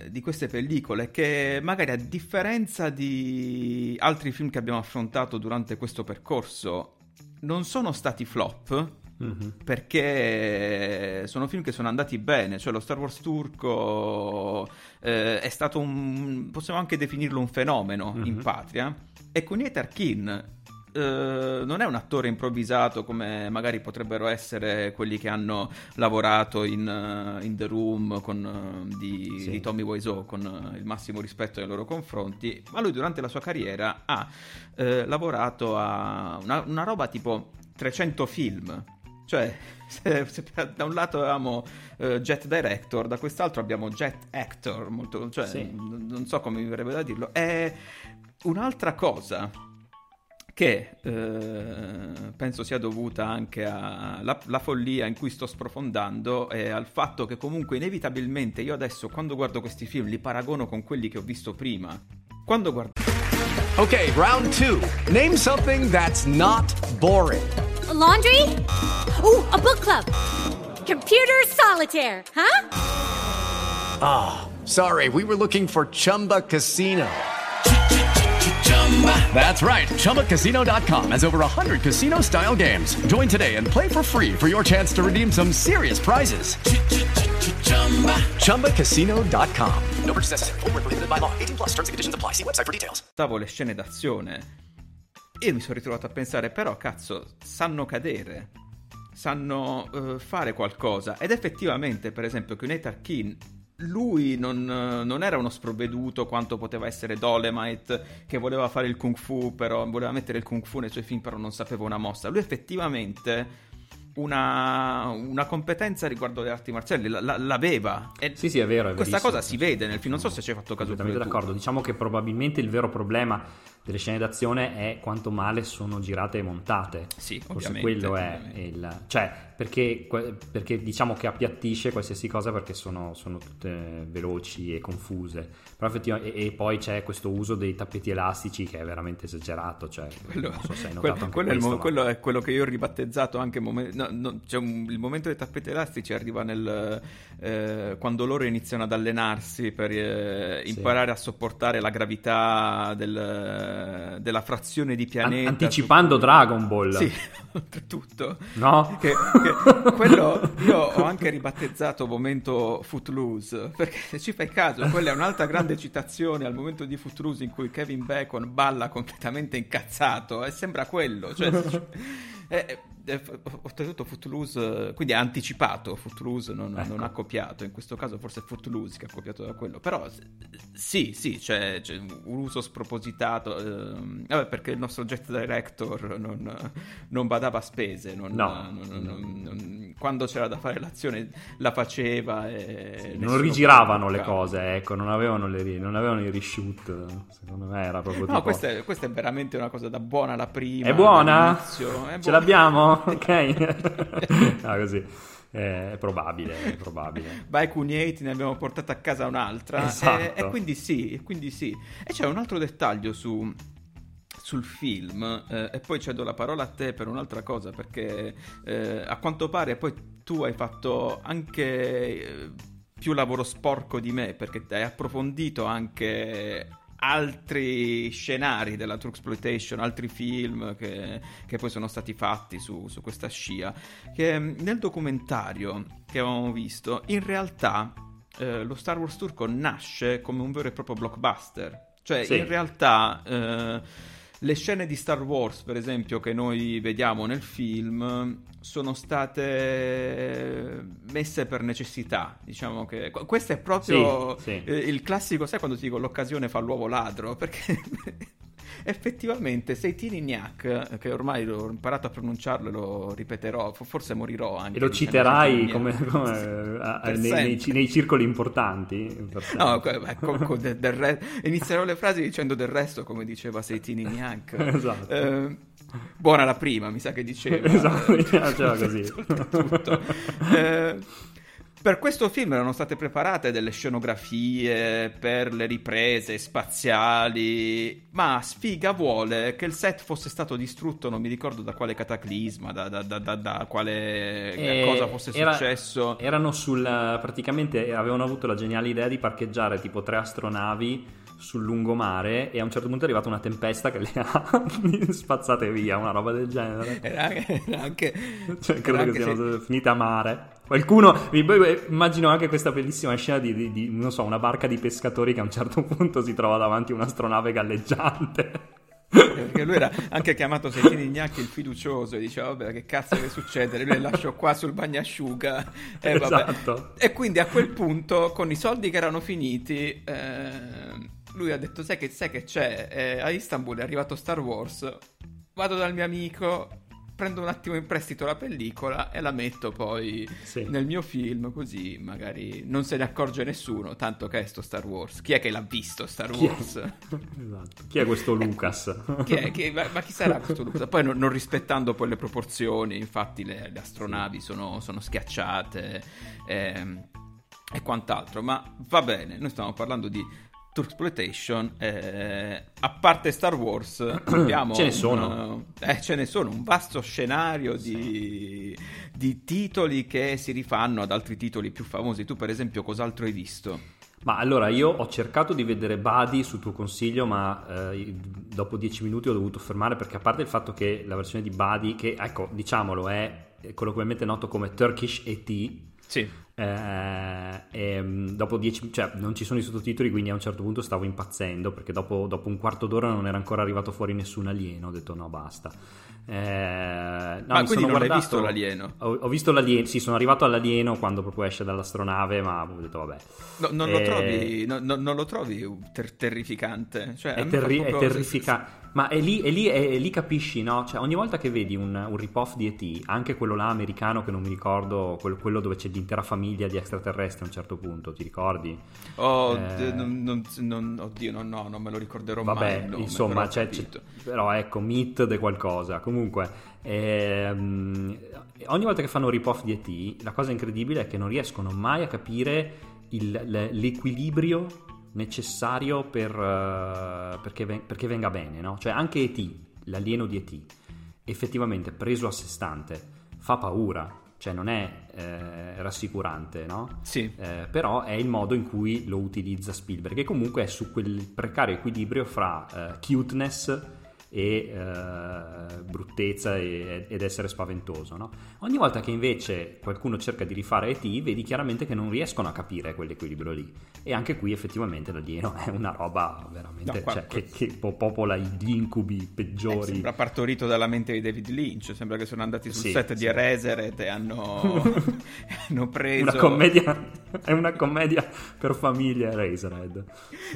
eh, di queste pellicole è che magari a differenza di altri film che abbiamo affrontato durante questo percorso, non sono stati flop. Mm-hmm. Perché sono film che sono andati bene, cioè lo Star Wars turco eh, è stato un. possiamo anche definirlo un fenomeno mm-hmm. in patria. E con Tarkin eh, non è un attore improvvisato come magari potrebbero essere quelli che hanno lavorato in, uh, in The Room con, uh, di, sì. di, Tommy Wiseau con il massimo rispetto nei loro confronti, ma lui durante la sua carriera ha lavorato a una, una roba tipo 300 film, cioè, se, se da un lato avevamo uh, Jet Director, da quest'altro abbiamo Jet Actor, molto, cioè, sì. n- non so come mi verrebbe da dirlo. È un'altra cosa che eh, penso sia dovuta anche alla follia in cui sto sprofondando e al fatto che comunque inevitabilmente io adesso quando guardo questi film li paragono con quelli che ho visto prima. Quando guardo... Ok, round 2. Name something that's not boring. A laundry? Oh, a book club. Computer solitaire, huh? Ah, oh, sorry, we were looking for Chumba Casino. That's right. ChumbaCasino.com has over 100 casino style games. Join today and play for free for your chance to redeem some serious prizes. ChumbaCasino.com. No purchase necessary. Full prohibited by law. 18 plus terms and conditions apply. See website for details. Stavo le scene d'azione e mi sono ritrovato a pensare, però, cazzo, sanno cadere. Sanno uh, fare qualcosa. Ed effettivamente, per esempio, con Tarkin lui non, non, era uno sprovveduto quanto poteva essere Dolemite che voleva fare il kung fu però voleva mettere il kung fu nei suoi film però non sapeva una mossa. Lui effettivamente una, una competenza riguardo le arti marziali l- l- l'aveva. E sì sì è vero è questa cosa si vede nel film non so se ci hai fatto caso completamente d'accordo. Diciamo che probabilmente il vero problema delle scene d'azione è quanto male sono girate e montate sì forse quello è il cioè perché, perché, diciamo che appiattisce qualsiasi cosa perché sono, sono tutte veloci e confuse. Però effettivamente, e, e, poi c'è questo uso dei tappeti elastici che è veramente esagerato. Cioè, quello, so quello, quello, questo, è, mo- ma... quello è quello che io ho ribattezzato anche momen- no, no, cioè un, il momento dei tappeti elastici arriva nel, eh, quando loro iniziano ad allenarsi per eh, imparare sì. a sopportare la gravità del, della frazione di pianeta. An- anticipando su... Dragon Ball. Sì, oltretutto. No? Che, quello io ho anche ribattezzato momento Footloose perché se ci fai caso quella è un'altra grande citazione al momento di Footloose in cui Kevin Bacon balla completamente incazzato e sembra quello cioè, è, oltretutto Footloose quindi ha anticipato Footloose non, ecco. non, ha copiato in questo caso forse è Footloose che ha copiato da quello però sì sì c'è, c'è un uso spropositato eh, vabbè, perché il nostro jet director non, non badava spese non, no. quando c'era da fare l'azione la faceva sì, non rigiravano le cose ecco non avevano, le, non avevano i reshoot secondo me era proprio no tipo... questa, è, questa è veramente una cosa da buona la prima è buona? È buona. ce l'abbiamo? Ok ah, così è probabile, è probabile. Vai Cunieti, ne abbiamo portato a casa un'altra. Esatto. E, e, quindi sì, quindi sì. E c'è un altro dettaglio su, sul film eh, e poi cedo la parola a te per un'altra cosa perché eh, a quanto pare poi tu hai fatto anche eh, più lavoro sporco di me perché hai approfondito anche altri scenari della True Exploitation, altri film che, che poi sono stati fatti su, su, questa scia, che nel documentario che avevamo visto in realtà eh, lo Star Wars turco nasce come un vero e proprio blockbuster. Cioè, Sì. in realtà, eh, le scene di Star Wars, per esempio, che noi vediamo nel film, sono state messe per necessità. Diciamo che qu- questo è proprio Sì, sì. il classico, sai quando ti dico l'occasione fa l'uovo ladro? Perché effettivamente Seitini Gnac, che ormai l'ho imparato a pronunciarlo e lo ripeterò, fo- forse morirò anche. E lo citerai come, come, a- nei, nei- nei circoli importanti. No, beh, co- co- de- del re- inizierò le frasi dicendo del resto, come diceva Seitini Gnac. Esatto. Eh, buona la prima, mi sa che diceva. Esatto, mi piaceva così. Tutto, tutto. Eh, per questo film erano state preparate delle scenografie per le riprese spaziali, ma sfiga vuole che il set fosse stato distrutto, non mi ricordo da quale cataclisma, da, da- da- da- quale Eh, cosa fosse era- successo. Erano sul. praticamente avevano avuto la geniale idea di parcheggiare tipo tre astronavi sul lungomare e a un certo punto è arrivata una tempesta che le ha spazzate via, una roba del genere. Era, era anche... Cioè, credo era che anche siano se- finite a mare. Qualcuno, immagino anche questa bellissima scena di, di- di, non so, una barca di pescatori che a un certo punto si trova davanti a un'astronave galleggiante. Perché lui era anche chiamato Seitini Gnacchi il fiducioso e diceva vabbè che cazzo che succede, lui le lascio qua sul bagnasciuga e vabbè. Esatto. E quindi a quel punto con i soldi che erano finiti eh, lui ha detto sai che, sai che c'è, Eh, a Istanbul è arrivato Star Wars, vado dal mio amico, prendo un attimo in prestito la pellicola e la metto poi Sì. nel mio film così magari non se ne accorge nessuno, tanto che è sto Star Wars. Chi è che l'ha visto Star Chi? Wars? Esatto. Chi è questo Lucas? Chi è- chi- ma, ma chi sarà questo Lucas? Poi non, non rispettando poi le proporzioni, infatti le, le astronavi sono, sono schiacciate ehm, e quant'altro. Ma va bene, noi stiamo parlando di Turksploitation. eh, a parte Star Wars, abbiamo Ce ne un- sono. eh, ce ne sono un vasto scenario di, di titoli che si rifanno ad altri titoli più famosi. Tu, per esempio, cos'altro hai visto? Ma allora io ho cercato di vedere Buddy su tuo consiglio, ma eh, dopo dieci minuti ho dovuto fermare perché a parte il fatto che la versione di Buddy, che ecco, diciamolo, è colloquialmente noto come Turkish ET, Sì. Eh, e, mm, dopo dieci, cioè non ci sono i sottotitoli, quindi a un certo punto stavo impazzendo perché dopo, dopo un quarto d'ora non era ancora arrivato fuori nessun alieno. Ho detto no, basta. Eh, no, Ma quindi non hai guardato- visto l'alieno? Ho, ho visto l'alieno, sì, sono arrivato all'alieno quando proprio esce dall'astronave, ma ho detto vabbè. No, non, lo Eh, trovi, no- no- non lo trovi ter- terrificante? Cioè, È, terri- è proprio- terrificante. Ma è lì, è lì- è lì capisci, no? Cioè, ogni volta che vedi un, un rip-off di E.T., anche quello là americano che non mi ricordo, quello, quello dove c'è l'intera famiglia di extraterrestri a un certo punto, ti ricordi? Oh, Eh, non, non- non- oddio, no, no, non me lo ricorderò mai. Vabbè, il nome, insomma, però c'è, c'è- però ecco, Meet de qualcosa. Comunque, ehm, ogni volta che fanno un rip-off di E.T., la cosa incredibile è che non riescono mai a capire il- le- l'equilibrio necessario per, eh, perché, ven- perché venga bene, no? Cioè anche E.T., l'alieno di E.T., effettivamente preso a sé stante, fa paura, cioè non è eh, rassicurante, no? Sì. Eh, però è il modo in cui lo utilizza Spielberg, che comunque è su quel precario equilibrio fra eh, cuteness e eh, bruttezza e- ed essere spaventoso. no? Ogni volta che invece qualcuno cerca di rifare E.T., vedi chiaramente che non riescono a capire quell'equilibrio lì. E anche qui effettivamente l'alieno è una roba veramente No, qua- cioè, che, che po- popola gli incubi Eh, peggiori. sembra partorito dalla mente di David Lynch. Sembra che sono andati sul Sì, set sì. di Eraserhead e hanno, hanno preso. Una commedia, è una commedia per famiglia Razorhead.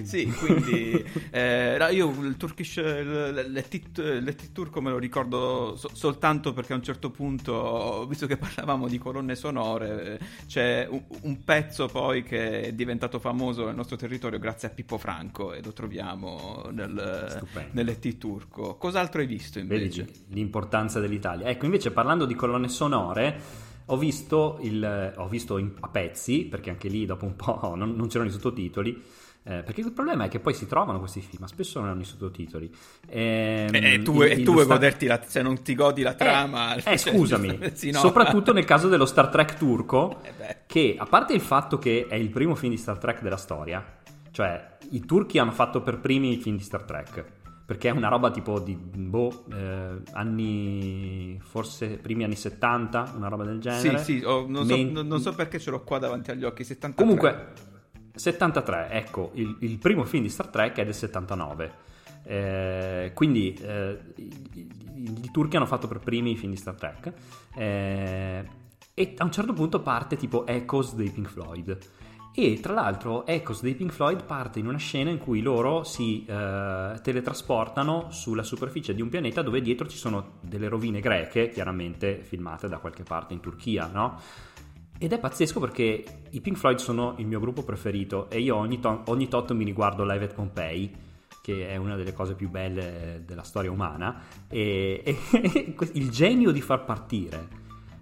Sì, quindi eh, io il Turkish l- l'ET l'ET turco me lo ricordo so- soltanto perché a un certo punto, visto che parlavamo di colonne sonore, eh, c'è un, un pezzo poi che è diventato famoso nel nostro territorio grazie a Pippo Franco e lo troviamo nel, nell'ET turco. Cos'altro hai visto invece? Vedi l'importanza dell'Italia. Ecco, invece parlando di colonne sonore, ho visto, il, ho visto in- a pezzi, perché anche lì dopo un po' non, non c'erano i sottotitoli, eh, perché il problema è che poi si trovano questi film, ma spesso non hanno i sottotitoli. Ehm, E, e tu, il- e tu vuoi sta- goderti la, se non ti godi la trama. Eh, eh, cioè, scusami, sì, no. soprattutto nel caso dello Star Trek turco, Eh che a parte il fatto che è il primo film di Star Trek della storia, cioè i turchi hanno fatto per primi il film di Star Trek, perché è una roba tipo di boh, eh, anni, forse primi anni 70, una roba del Sì, genere. sì, oh, non, so, Men- non so perché ce l'ho qua davanti agli occhi. 73. Comunque, 73, ecco, il, il primo film di Star Trek è del 79. Eh, quindi eh, i, turchi hanno fatto per primi i film di Star Trek. Eh, e a un certo punto parte tipo Echoes dei Pink Floyd. E tra l'altro Echoes dei Pink Floyd parte in una scena in cui loro si eh, teletrasportano sulla superficie di un pianeta dove dietro ci sono delle rovine greche, chiaramente filmate da qualche parte in Turchia, no? Ed è pazzesco perché i Pink Floyd sono il mio gruppo preferito e io ogni, to- ogni tot mi riguardo Live at Pompeii, che è una delle cose più belle della storia umana, e, e il genio di far partire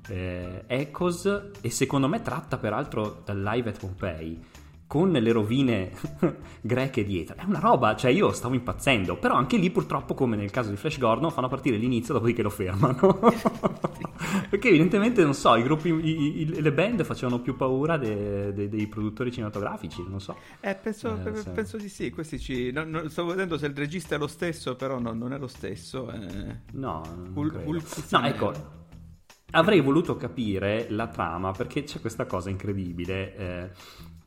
eh, Echoes e secondo me tratta peraltro dal live at Pompeii con le rovine greche dietro. È una roba, cioè io stavo impazzendo, però anche lì purtroppo come nel caso di Flash Gordon fanno partire l'inizio dopodiché lo fermano. Perché evidentemente non so, i gruppi, i, i, le band facevano più paura de, de, dei produttori cinematografici, non so. Eh, penso, eh, se... penso di sì, questi ci... No, no, stavo vedendo se il regista è lo stesso, però no, non è lo stesso. Eh. No, Hul- Hul- no, ecco, Avrei voluto capire la trama perché c'è questa cosa incredibile. Eh,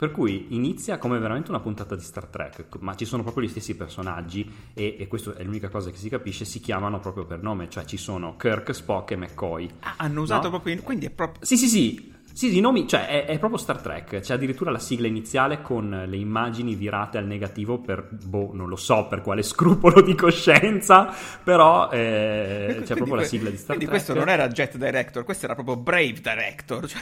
per cui inizia come veramente una puntata di Star Trek, ma ci sono proprio gli stessi personaggi e, e questa è l'unica cosa che si capisce, si chiamano proprio per nome, cioè ci sono Kirk, Spock e McCoy. Ah, hanno usato no? proprio... In... Quindi è proprio... Sì, sì, sì, sì, i nomi, cioè è, è, proprio Star Trek, c'è addirittura la sigla iniziale con le immagini virate al negativo per, boh, non lo so per quale scrupolo di coscienza, però eh, c'è quindi proprio que- la sigla di Star quindi Trek. questo non era Jet Director, questo era proprio Brave Director, cioè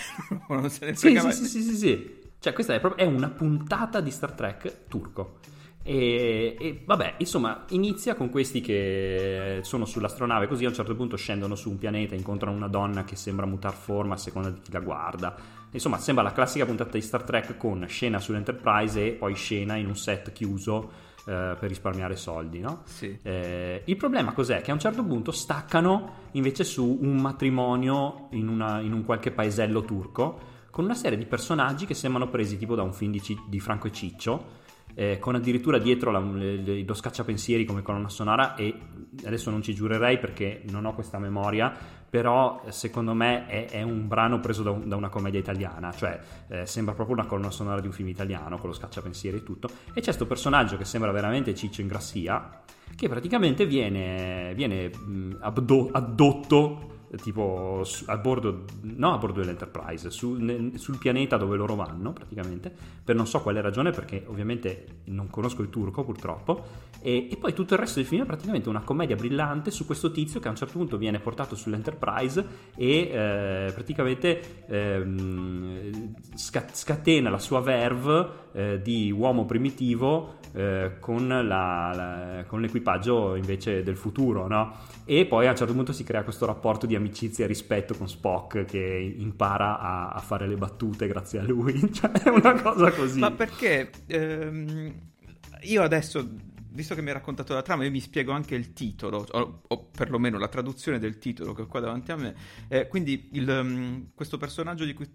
non se ne sì, sì, sì, sì, sì, sì, cioè questa è, proprio, è una puntata di Star Trek turco. E, e, vabbè, insomma, inizia con questi che sono sull'astronave, così a un certo punto scendono su un pianeta, incontrano una donna che sembra mutar forma a seconda di chi la guarda. Insomma, sembra la classica puntata di Star Trek con scena sull'Enterprise e poi scena in un set chiuso eh, per risparmiare soldi, no? Sì. Eh, il problema cos'è? Che a un certo punto staccano invece su un matrimonio in, una, in un qualche paesello turco con una serie di personaggi che sembrano presi tipo da un film di, C- di Franco e Ciccio eh, con addirittura dietro la, le, lo scacciapensieri come colonna sonora e adesso non ci giurerei perché non ho questa memoria, però secondo me è, è un brano preso da, un, da, una commedia italiana, cioè eh, sembra proprio una colonna sonora di un film italiano con lo scacciapensieri e tutto, e c'è questo personaggio che sembra veramente Ciccio Ingrassia, che praticamente viene, viene mh, abdo, addotto tipo a bordo, no a bordo dell'Enterprise, su, ne, sul pianeta dove loro vanno praticamente, per non so quale ragione perché ovviamente non conosco il turco purtroppo, e, e, poi tutto il resto del film è praticamente una commedia brillante su questo tizio che a un certo punto viene portato sull'Enterprise e eh, praticamente eh, scatena la sua verve eh, di uomo primitivo eh, con, la, la, con, l'equipaggio invece del futuro, no? E poi a un certo punto si crea questo rapporto di amicizia e rispetto con Spock che impara a, a fare le battute grazie a lui, cioè è una cosa così. Ma perché ehm, io adesso visto che mi hai raccontato la trama, io mi spiego anche il titolo, o, o perlomeno la traduzione del titolo che ho qua davanti a me. Eh, quindi il, um, questo personaggio di cui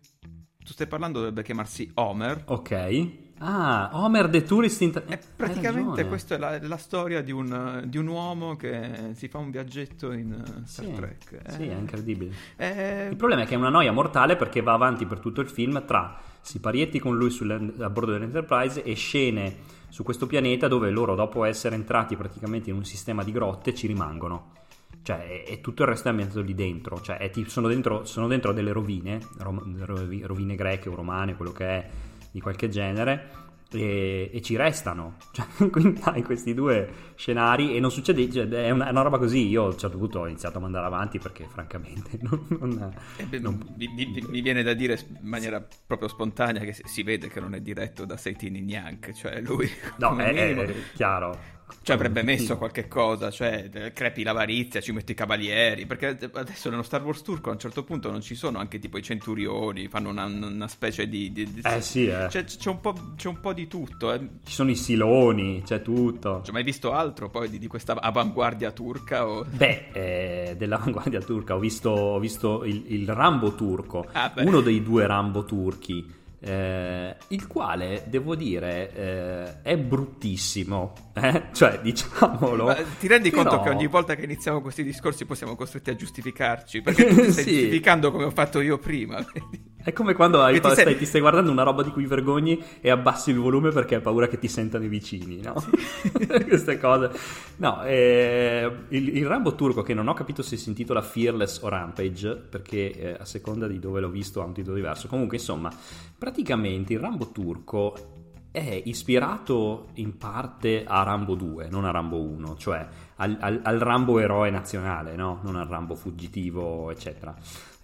tu stai parlando dovrebbe chiamarsi Homer. Ok. Ah, Homer the Tourist Inter... Eh, praticamente questa è la, la storia di un, di un, uomo che si fa un viaggetto in uh, Star sì, Trek. Eh, sì, è incredibile. Eh... Il problema è che è una noia mortale perché va avanti per tutto il film tra siparietti con lui a bordo dell'Enterprise e scene su questo pianeta dove loro dopo essere entrati praticamente in un sistema di grotte ci rimangono cioè e tutto il resto è ambientato lì dentro, cioè è, sono, dentro, sono dentro delle rovine, rovine greche o romane, quello che è di qualche genere, e, e, ci restano. Cioè, quindi hai questi due scenari e non succede, cioè, è, una, è, una, roba così. Io a un certo punto ho iniziato a mandare avanti perché francamente non... non, eh beh, non... Mi, mi, mi, viene da dire in maniera proprio spontanea che si vede che non è diretto da Seitini Nyank, cioè lui... No, è, è, chiaro. Cioè avrebbe messo qualche cosa, cioè crepi l'avarizia, ci metti i cavalieri, perché adesso nello Star Wars turco a un certo punto non ci sono anche tipo i centurioni, fanno una, una specie di, di, di... Eh sì, eh. Cioè, c'è, un c'è, un po', di tutto. Eh. Ci sono i siloni, c'è tutto. Cioè, mai visto altro poi di, di questa avanguardia turca? O... Beh, eh, dell'avanguardia turca ho visto, ho visto il, il, Rambo turco, ah, uno dei due Rambo turchi eh, il quale devo dire eh, è bruttissimo, eh? cioè diciamolo. Ma ti rendi però... conto che ogni volta che iniziamo questi discorsi poi siamo costretti a giustificarci? Perché tu ti stai sì. giustificando come ho fatto io prima. È come quando hai, ti stai, ti stai guardando una roba di cui vergogni e abbassi il volume perché hai paura che ti sentano i vicini, no? Queste cose. No, eh, il, il Rambo turco che non ho capito se si intitola Fearless o Rampage, perché eh, a seconda di dove l'ho visto ha un titolo diverso. Comunque, insomma, praticamente il Rambo turco è ispirato in parte a Rambo 2, non a Rambo 1, cioè al, al- al Rambo eroe nazionale, no? non al Rambo fuggitivo, eccetera.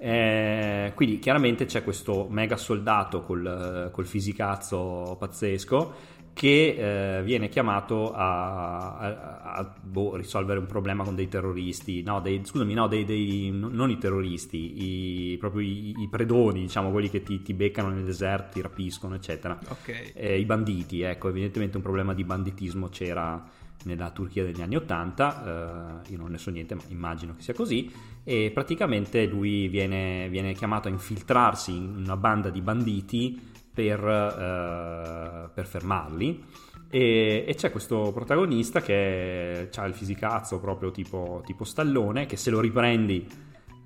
Eh, quindi chiaramente c'è questo mega soldato col, col fisicazzo pazzesco che eh, viene chiamato a, a- a, boh, risolvere un problema con dei terroristi, no, dei, scusami, no, dei, dei- non i terroristi, i, proprio i, i predoni, diciamo, quelli che ti, ti beccano nel deserto, ti rapiscono, eccetera. Ok. Eh, I banditi, ecco, evidentemente un problema di banditismo c'era nella Turchia degli anni Ottanta, eh, io non ne so niente, ma immagino che sia così, e praticamente lui viene, viene chiamato a infiltrarsi in una banda di banditi per, eh, per fermarli. E, e c'è questo protagonista che ha il fisicazzo proprio tipo, tipo stallone, che se lo riprendi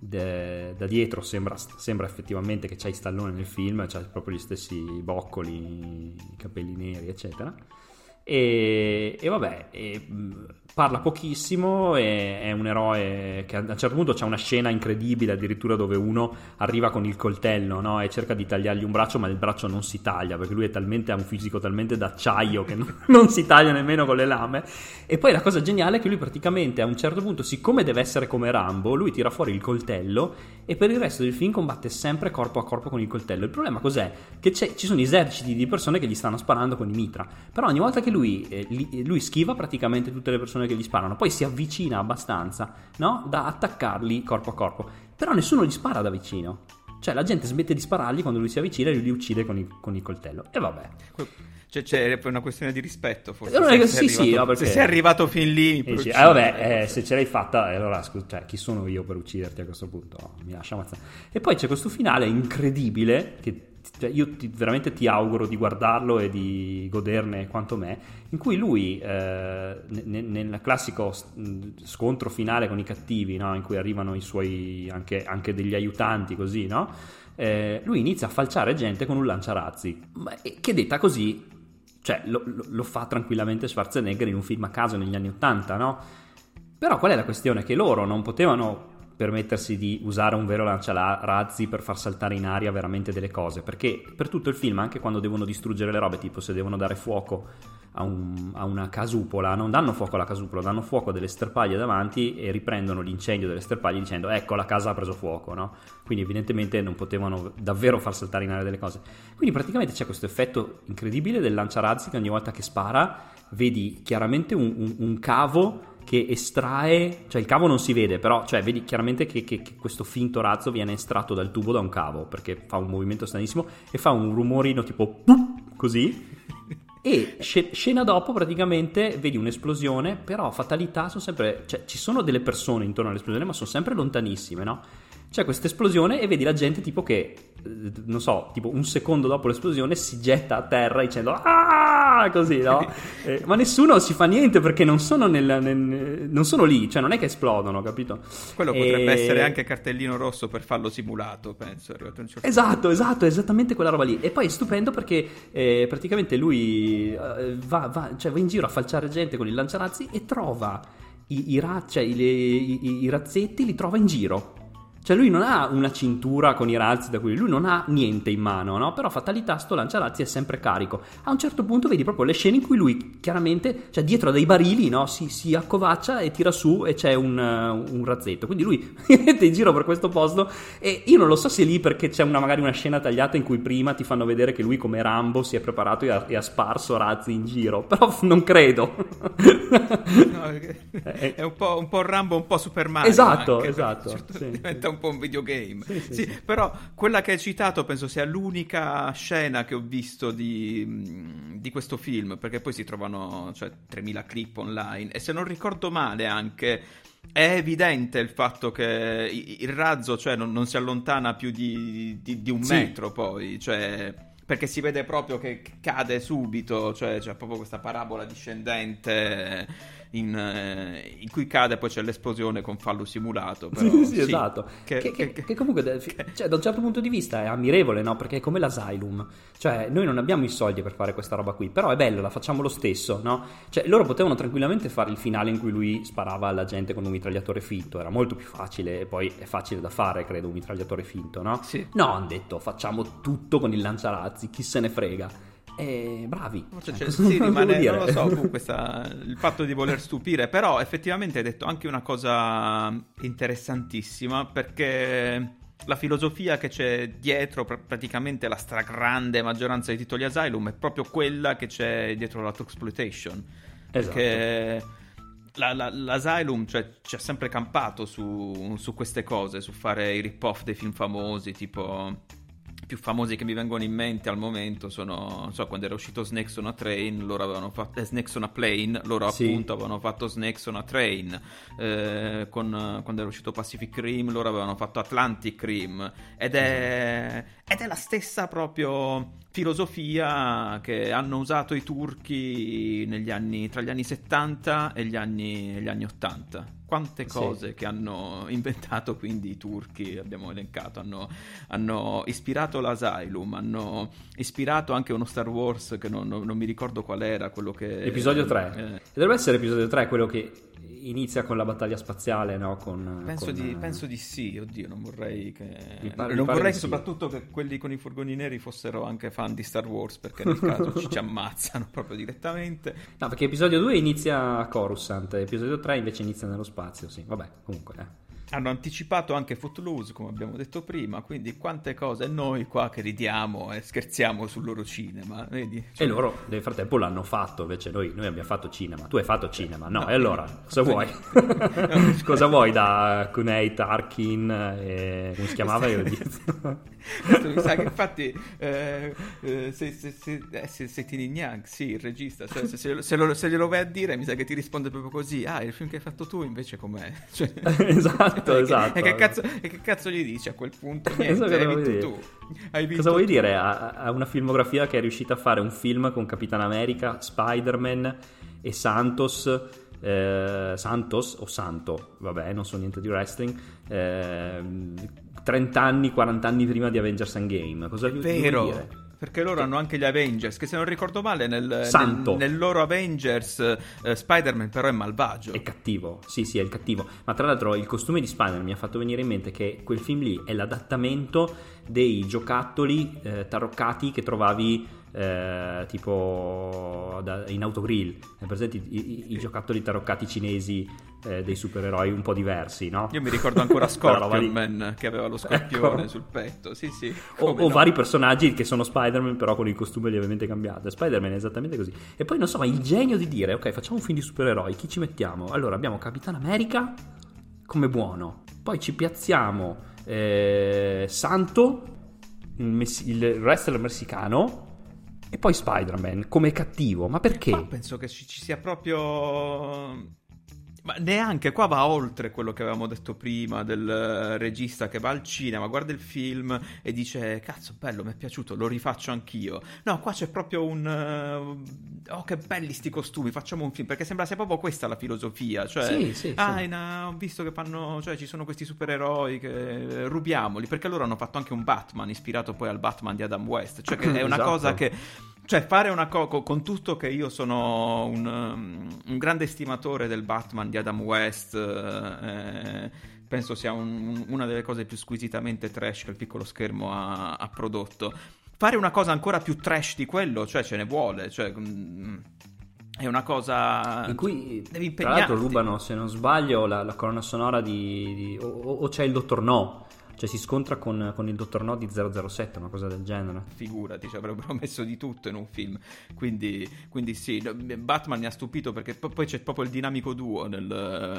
de- da dietro sembra, sembra effettivamente che c'hai Stallone nel film, c'ha proprio gli stessi boccoli, i capelli neri, eccetera. E, e vabbè, e, mh, parla pochissimo, è un eroe che a un certo punto c'è una scena incredibile, addirittura dove uno arriva con il coltello no? e cerca di tagliargli un braccio, ma il braccio non si taglia perché lui è talmente, ha un fisico talmente d'acciaio che non, non si taglia nemmeno con le lame. E poi la cosa geniale è che lui praticamente a un certo punto, siccome deve essere come Rambo, lui tira fuori il coltello e per il resto del film combatte sempre corpo a corpo con il coltello. Il problema cos'è? Che ci sono eserciti di persone che gli stanno sparando con i mitra, però ogni volta che lui, eh, li- lui schiva praticamente tutte le persone che gli sparano, poi si avvicina abbastanza no? da attaccarli corpo a corpo, però nessuno gli spara da vicino. Cioè la gente smette di sparargli quando lui si avvicina e lui li uccide con il, con il coltello. E vabbè. Cioè, c'è una questione di rispetto, forse. Non è che- se sì, sei sì, arrivato- no, perché- Se sei arrivato fin lì, dici, uccidere. eh, vabbè, eh, se ce l'hai fatta, eh, allora scusa, cioè, chi sono io per ucciderti a questo punto? Mi lascia ammazzare. E poi c'è questo finale incredibile che cioè, io ti- veramente ti auguro di guardarlo e di goderne quanto me, in cui lui eh, ne- nel classico scontro finale con i cattivi, no? in cui arrivano i suoi anche, anche degli aiutanti così, no? Eh, lui inizia a falciare gente con un lanciarazzi, ma- che detta così cioè lo, lo- lo fa tranquillamente Schwarzenegger in un film a caso negli anni 80, no? Però qual è la questione? Che loro non potevano permettersi di usare un vero lanciarazzi per far saltare in aria veramente delle cose, perché per tutto il film, anche quando devono distruggere le robe, tipo se devono dare fuoco a, un- a una casupola, non danno fuoco alla casupola, danno fuoco a delle sterpaglie davanti e riprendono l'incendio delle sterpaglie dicendo ecco la casa ha preso fuoco, no? Quindi evidentemente non potevano davvero far saltare in aria delle cose. Quindi praticamente c'è questo effetto incredibile del lanciarazzi che ogni volta che spara vedi chiaramente un, un- un cavo che estrae, cioè il cavo non si vede, però cioè, vedi chiaramente che, che- che questo finto razzo viene estratto dal tubo da un cavo perché fa un movimento stranissimo e fa un rumorino tipo così. E sce- scena dopo praticamente vedi un'esplosione, però fatalità sono sempre, cioè ci sono delle persone intorno all'esplosione, ma sono sempre lontanissime, no? C'è questa esplosione e vedi la gente tipo che, eh, non so, tipo un secondo dopo l'esplosione si getta a terra dicendo ah così, no? Eh, ma nessuno si fa niente perché non sono, nel, nel- non sono lì, cioè non è che esplodono, capito? Quello potrebbe E- essere anche cartellino rosso per farlo simulato, penso. certo Esatto, esatto, esattamente quella roba lì. E poi è stupendo perché eh, praticamente lui eh, va, va- cioè, va in giro a falciare gente con il lanciarazzi e trova i, i, ra- cioè, i- i- i razzetti, li trova in giro. Cioè lui non ha una cintura con i razzi da cui lui non ha niente in mano, no? Però fatalità sto lanciarazzi è sempre carico. A un certo punto vedi proprio le scene in cui lui chiaramente, cioè dietro a dei barili, no? Si, si accovaccia e tira su e c'è un, uh, un razzetto. Quindi lui mette in giro per questo posto e io non lo so se lì perché c'è una, magari una scena tagliata in cui prima ti fanno vedere che lui come Rambo si è preparato e ha, e ha sparso razzi in giro, però non credo. No, perché è un po', un po' Rambo, un po' Super Mario. Esatto, anche, esatto, certo sì. diventa un po' un videogame. Sì, Sì, sì. Però quella che hai citato penso sia l'unica scena che ho visto di, mh, di questo film, perché poi si trovano cioè, 3000 clip online e se non ricordo male anche... È evidente il fatto che il razzo cioè, non, non si allontana più di, di- di un metro poi, cioè perché si vede proprio che cade subito, cioè c'è proprio questa parabola discendente in, eh, in cui cade, poi c'è l'esplosione con fallo simulato. Però, sì, sì, sì, esatto. che- Che, che- che- comunque, da- cioè, da un certo punto di vista è ammirevole, no? Perché è come l'Asylum. Cioè, noi non abbiamo i soldi per fare questa roba qui, però è bello, la facciamo lo stesso, no? Cioè, loro potevano tranquillamente fare il finale in cui lui sparava alla gente con un mitragliatore finto, era molto più facile e poi è facile da fare, credo, un mitragliatore finto, no? Sì. No, hanno detto, facciamo tutto con il lanciarazzi, chi se ne frega. E bravi. Forse Cioè, sì, rimane, non lo so, comunque sta- il fatto di voler stupire, però effettivamente hai detto anche una cosa interessantissima perché la filosofia che c'è dietro pr- praticamente la stragrande maggioranza dei titoli Asylum è proprio quella che c'è dietro la exploitation. Esatto. Perché la- la- l'Asylum cioè, ci ha sempre campato su, su queste cose, su fare i rip-off dei film famosi, tipo più famosi che mi vengono in mente al momento sono, non so, quando era uscito Snakes on a Train, loro avevano fatto eh, Snakes on a Plane, loro Sì. appunto avevano fatto Snakes on a Train, Eh, con- quando era uscito Pacific Rim, loro avevano fatto Atlantic Rim, ed è, ed è la stessa proprio filosofia che hanno usato i turchi negli anni, tra gli anni 70 e gli anni, e gli anni 80. Quante Sì. cose che hanno inventato quindi i turchi, abbiamo elencato, hanno, hanno ispirato l'Asylum, hanno ispirato anche uno Star Wars che non, non- non mi ricordo qual era, quello che... Episodio 3. eh, Dovrebbe essere episodio 3 quello che inizia con la battaglia spaziale, no? Con, Penso, con, di, eh, penso di sì, oddio, non vorrei che... Mi pare- mi non pare vorrei che sì. soprattutto che quelli con i furgoni neri fossero anche fan di Star Wars, perché nel caso ci, ci ammazzano proprio direttamente. No, perché episodio 2 inizia a Coruscant, episodio 3 invece inizia nello spazio, sì. Vabbè, comunque, eh. Hanno anticipato anche Footloose, come abbiamo detto prima, quindi quante cose, noi qua che ridiamo e scherziamo sul loro cinema, vedi? E loro nel frattempo l'hanno fatto, invece noi, noi abbiamo fatto cinema, tu hai fatto cinema, no? No, e allora, cosa vuoi? cosa vuoi da Kunei, Tarkin, e... come si chiamava? Io Questo mi sa che infatti eh, eh, se, se, se, eh, se, se Tini Nyang, sì, il regista, se, se, se, se lo, se glielo vai a dire mi sa che ti risponde proprio così, ah, il film che hai fatto tu invece com'è? Cioè, esatto, che- esatto. E che, cazzo, e che cazzo gli dici a quel punto? Niente, Esatto, hai cosa vinto vuoi tu. Hai vinto Cosa vuoi tu. dire? Ha, ha una filmografia che è riuscita a fare un film con Capitan America, Spider-Man e Santos. eh, Santos o Santo, vabbè, non so niente di wrestling. ehm, 30 anni, 40 anni prima di Avengers Endgame. Cosa Vero. dire? Perché loro hanno anche gli Avengers, che se non ricordo male nel, Santo. nel, nel loro Avengers eh, Spider-Man però è malvagio. È cattivo, sì, sì, è il cattivo. Ma tra l'altro il costume di Spider-Man mi ha fatto venire in mente che quel film lì è l'adattamento dei giocattoli eh, taroccati che trovavi eh, tipo da- in autogrill. È presente i, i- i giocattoli taroccati cinesi eh, dei supereroi un po' diversi, no? Io mi ricordo ancora. Scorpion Man che aveva lo scorpione Ecco. sul petto. Sì, sì. O, no. vari personaggi che sono Spider-Man però con il costume lievemente cambiato. Spider-Man è esattamente così. E poi non so, ma il genio di dire, ok, facciamo un film di supereroi, chi ci mettiamo? Allora abbiamo Capitan America come buono, poi ci piazziamo eh, Santo, il, messi- il wrestler messicano, e poi Spider-Man come cattivo. Ma perché? Ma penso che ci, ci sia proprio. Ma neanche qua va oltre quello che avevamo detto prima del eh, regista che va al cinema, guarda il film e dice: Cazzo, bello, mi è piaciuto, lo rifaccio anch'io. No, qua c'è proprio un. eh, oh, che belli sti costumi, facciamo un film. Perché sembra sia proprio questa la filosofia. Cioè, Sì, sì, ah, sì. in, eh, ho visto che fanno. Cioè, ci sono questi supereroi che rubiamoli. Perché loro hanno fatto anche un Batman ispirato poi al Batman di Adam West. Cioè, che è una Esatto. cosa che. Cioè, fare una cosa con tutto che io sono un, um, un grande estimatore del Batman di Adam West, eh, penso sia un- un- una delle cose più squisitamente trash che il piccolo schermo ha, ha prodotto. Fare una cosa ancora più trash di quello, cioè ce ne vuole, cioè, mm, è una cosa in cui devi tra l'altro rubano, se non sbaglio, la, la colonna sonora di, di- o- o c'è il Dottor No, cioè si scontra con, con il Dottor No di 007, una cosa del genere. figurati, ci avrebbero messo di tutto in un film. Quindi, quindi sì, Batman mi ha stupito perché po- poi c'è proprio il dinamico duo nel,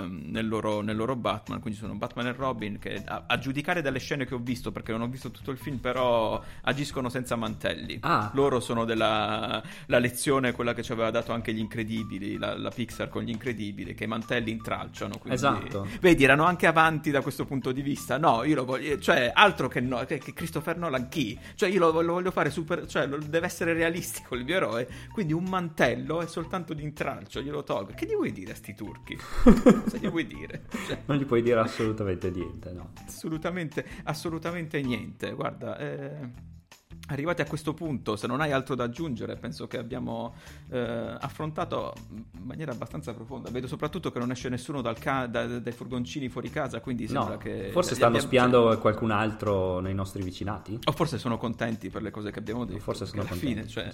nel loro, nel loro Batman. Quindi sono Batman e Robin che a, a giudicare dalle scene che ho visto, perché non ho visto tutto il film, però agiscono senza mantelli. Ah. Loro sono della la lezione, quella che ci aveva dato anche gli incredibili, la, la Pixar con gli incredibili, che i mantelli intralciano. quindi- Esatto. Vedi, erano anche avanti da questo punto di vista. No, io lo voglio. Eh, cioè, altro che, no, che, che Christopher Nolan chi? Cioè, io lo, lo voglio fare super, cioè, lo- deve essere realistico il mio eroe, quindi un mantello è soltanto di intralcio, glielo tolgo. Che gli vuoi dire a sti turchi? Cosa gli vuoi dire? Cioè, Non gli puoi dire assolutamente niente, no. assolutamente, assolutamente niente. Guarda, eh, arrivati a questo punto, se non hai altro da aggiungere, penso che abbiamo eh, affrontato in maniera abbastanza profonda. Vedo soprattutto che non esce nessuno dal ca- da- dai furgoncini fuori casa, quindi sembra No, che... forse stanno spiando qualcun altro nei nostri vicinati. O forse sono contenti per le cose che abbiamo detto. Forse sono contenti, fine, cioè,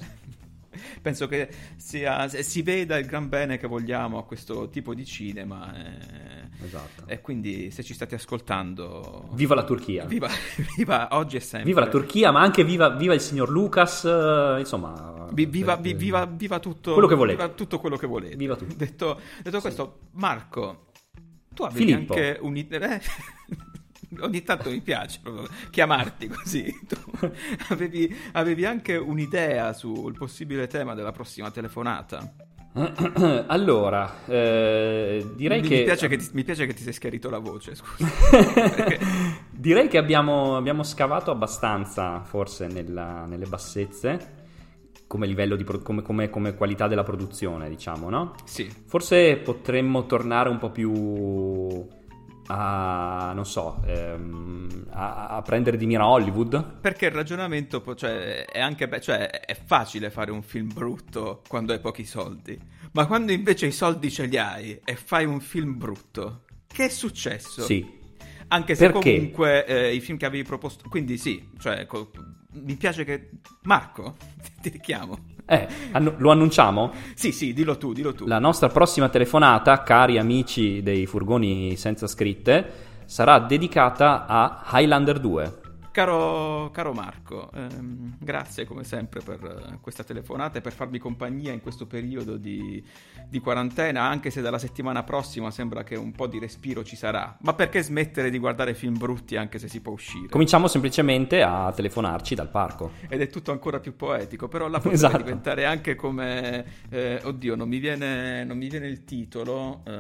penso che sia, si veda il gran bene che vogliamo a questo tipo di cinema. eh, Esatto. E quindi se ci state ascoltando... Viva la Turchia. Viva, viva oggi e sempre. Viva la Turchia, ma anche viva, viva il signor Lucas, eh, insomma... Vi- viva, eh, vi- viva- viva tutto Quello che volete. tutto quello che volete. Viva tutto. Detto, detto questo, Marco, tu avevi Filippo. anche un'idea. eh, ogni tanto mi piace proprio chiamarti così. Tu avevi, avevi anche un'idea sul possibile tema della prossima telefonata. allora, eh, direi mi, che... mi piace che ti, mi piace che ti sei schiarito la voce, scusa. Direi che abbiamo, abbiamo scavato abbastanza, forse, nella- nelle bassezze, come livello di pro- come, come- come qualità della produzione, diciamo, no? Sì. Forse potremmo tornare un po' più a, non so, ehm, a, a prendere di mira Hollywood. Perché il ragionamento cioè, è anche be- cioè, è facile fare un film brutto quando hai pochi soldi, ma quando invece i soldi ce li hai e fai un film brutto, che è successo? Sì. Anche se Perché? comunque eh, i film che avevi proposto, quindi sì, cioè, co- mi piace che Marco ti richiamo. Eh, annu- lo annunciamo? Sì, sì, dillo tu, dillo tu. La nostra prossima telefonata, cari amici dei furgoni senza scritte, sarà dedicata a Highlander 2. Caro, caro Marco, ehm, grazie come sempre per eh, questa telefonata e per farmi compagnia in questo periodo di, di quarantena, anche se dalla settimana prossima sembra che un po' di respiro ci sarà. Ma perché smettere di guardare film brutti anche se si può uscire? Cominciamo semplicemente a telefonarci dal parco. Ed è tutto ancora più poetico, però la potrebbe Esatto. diventare anche come... eh, oddio, non mi viene, non mi viene il titolo, eh,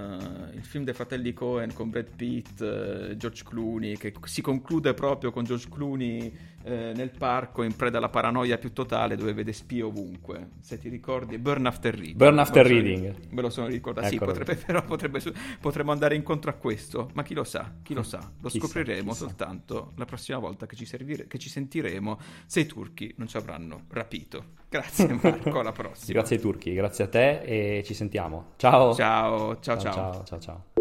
il film dei fratelli Cohen con Brad Pitt, eh, George Clooney, che si conclude proprio con George Clooney eh, nel parco in preda alla paranoia più totale dove vede spie ovunque. Se ti ricordi, Burn After Reading. Burn After Me lo sono- Reading. Me lo sono ricordato. Sì, Eccolo. potrebbe, però potrebbe, potremmo andare incontro a questo, ma chi lo sa, chi lo sa, lo Chissà, scopriremo chissà. soltanto la prossima volta che ci, servire- che ci sentiremo se i turchi non ci avranno rapito. Grazie Marco, alla prossima. Grazie ai turchi, grazie a te e ci sentiamo. Ciao. Ciao, ciao, ciao. ciao, ciao, ciao.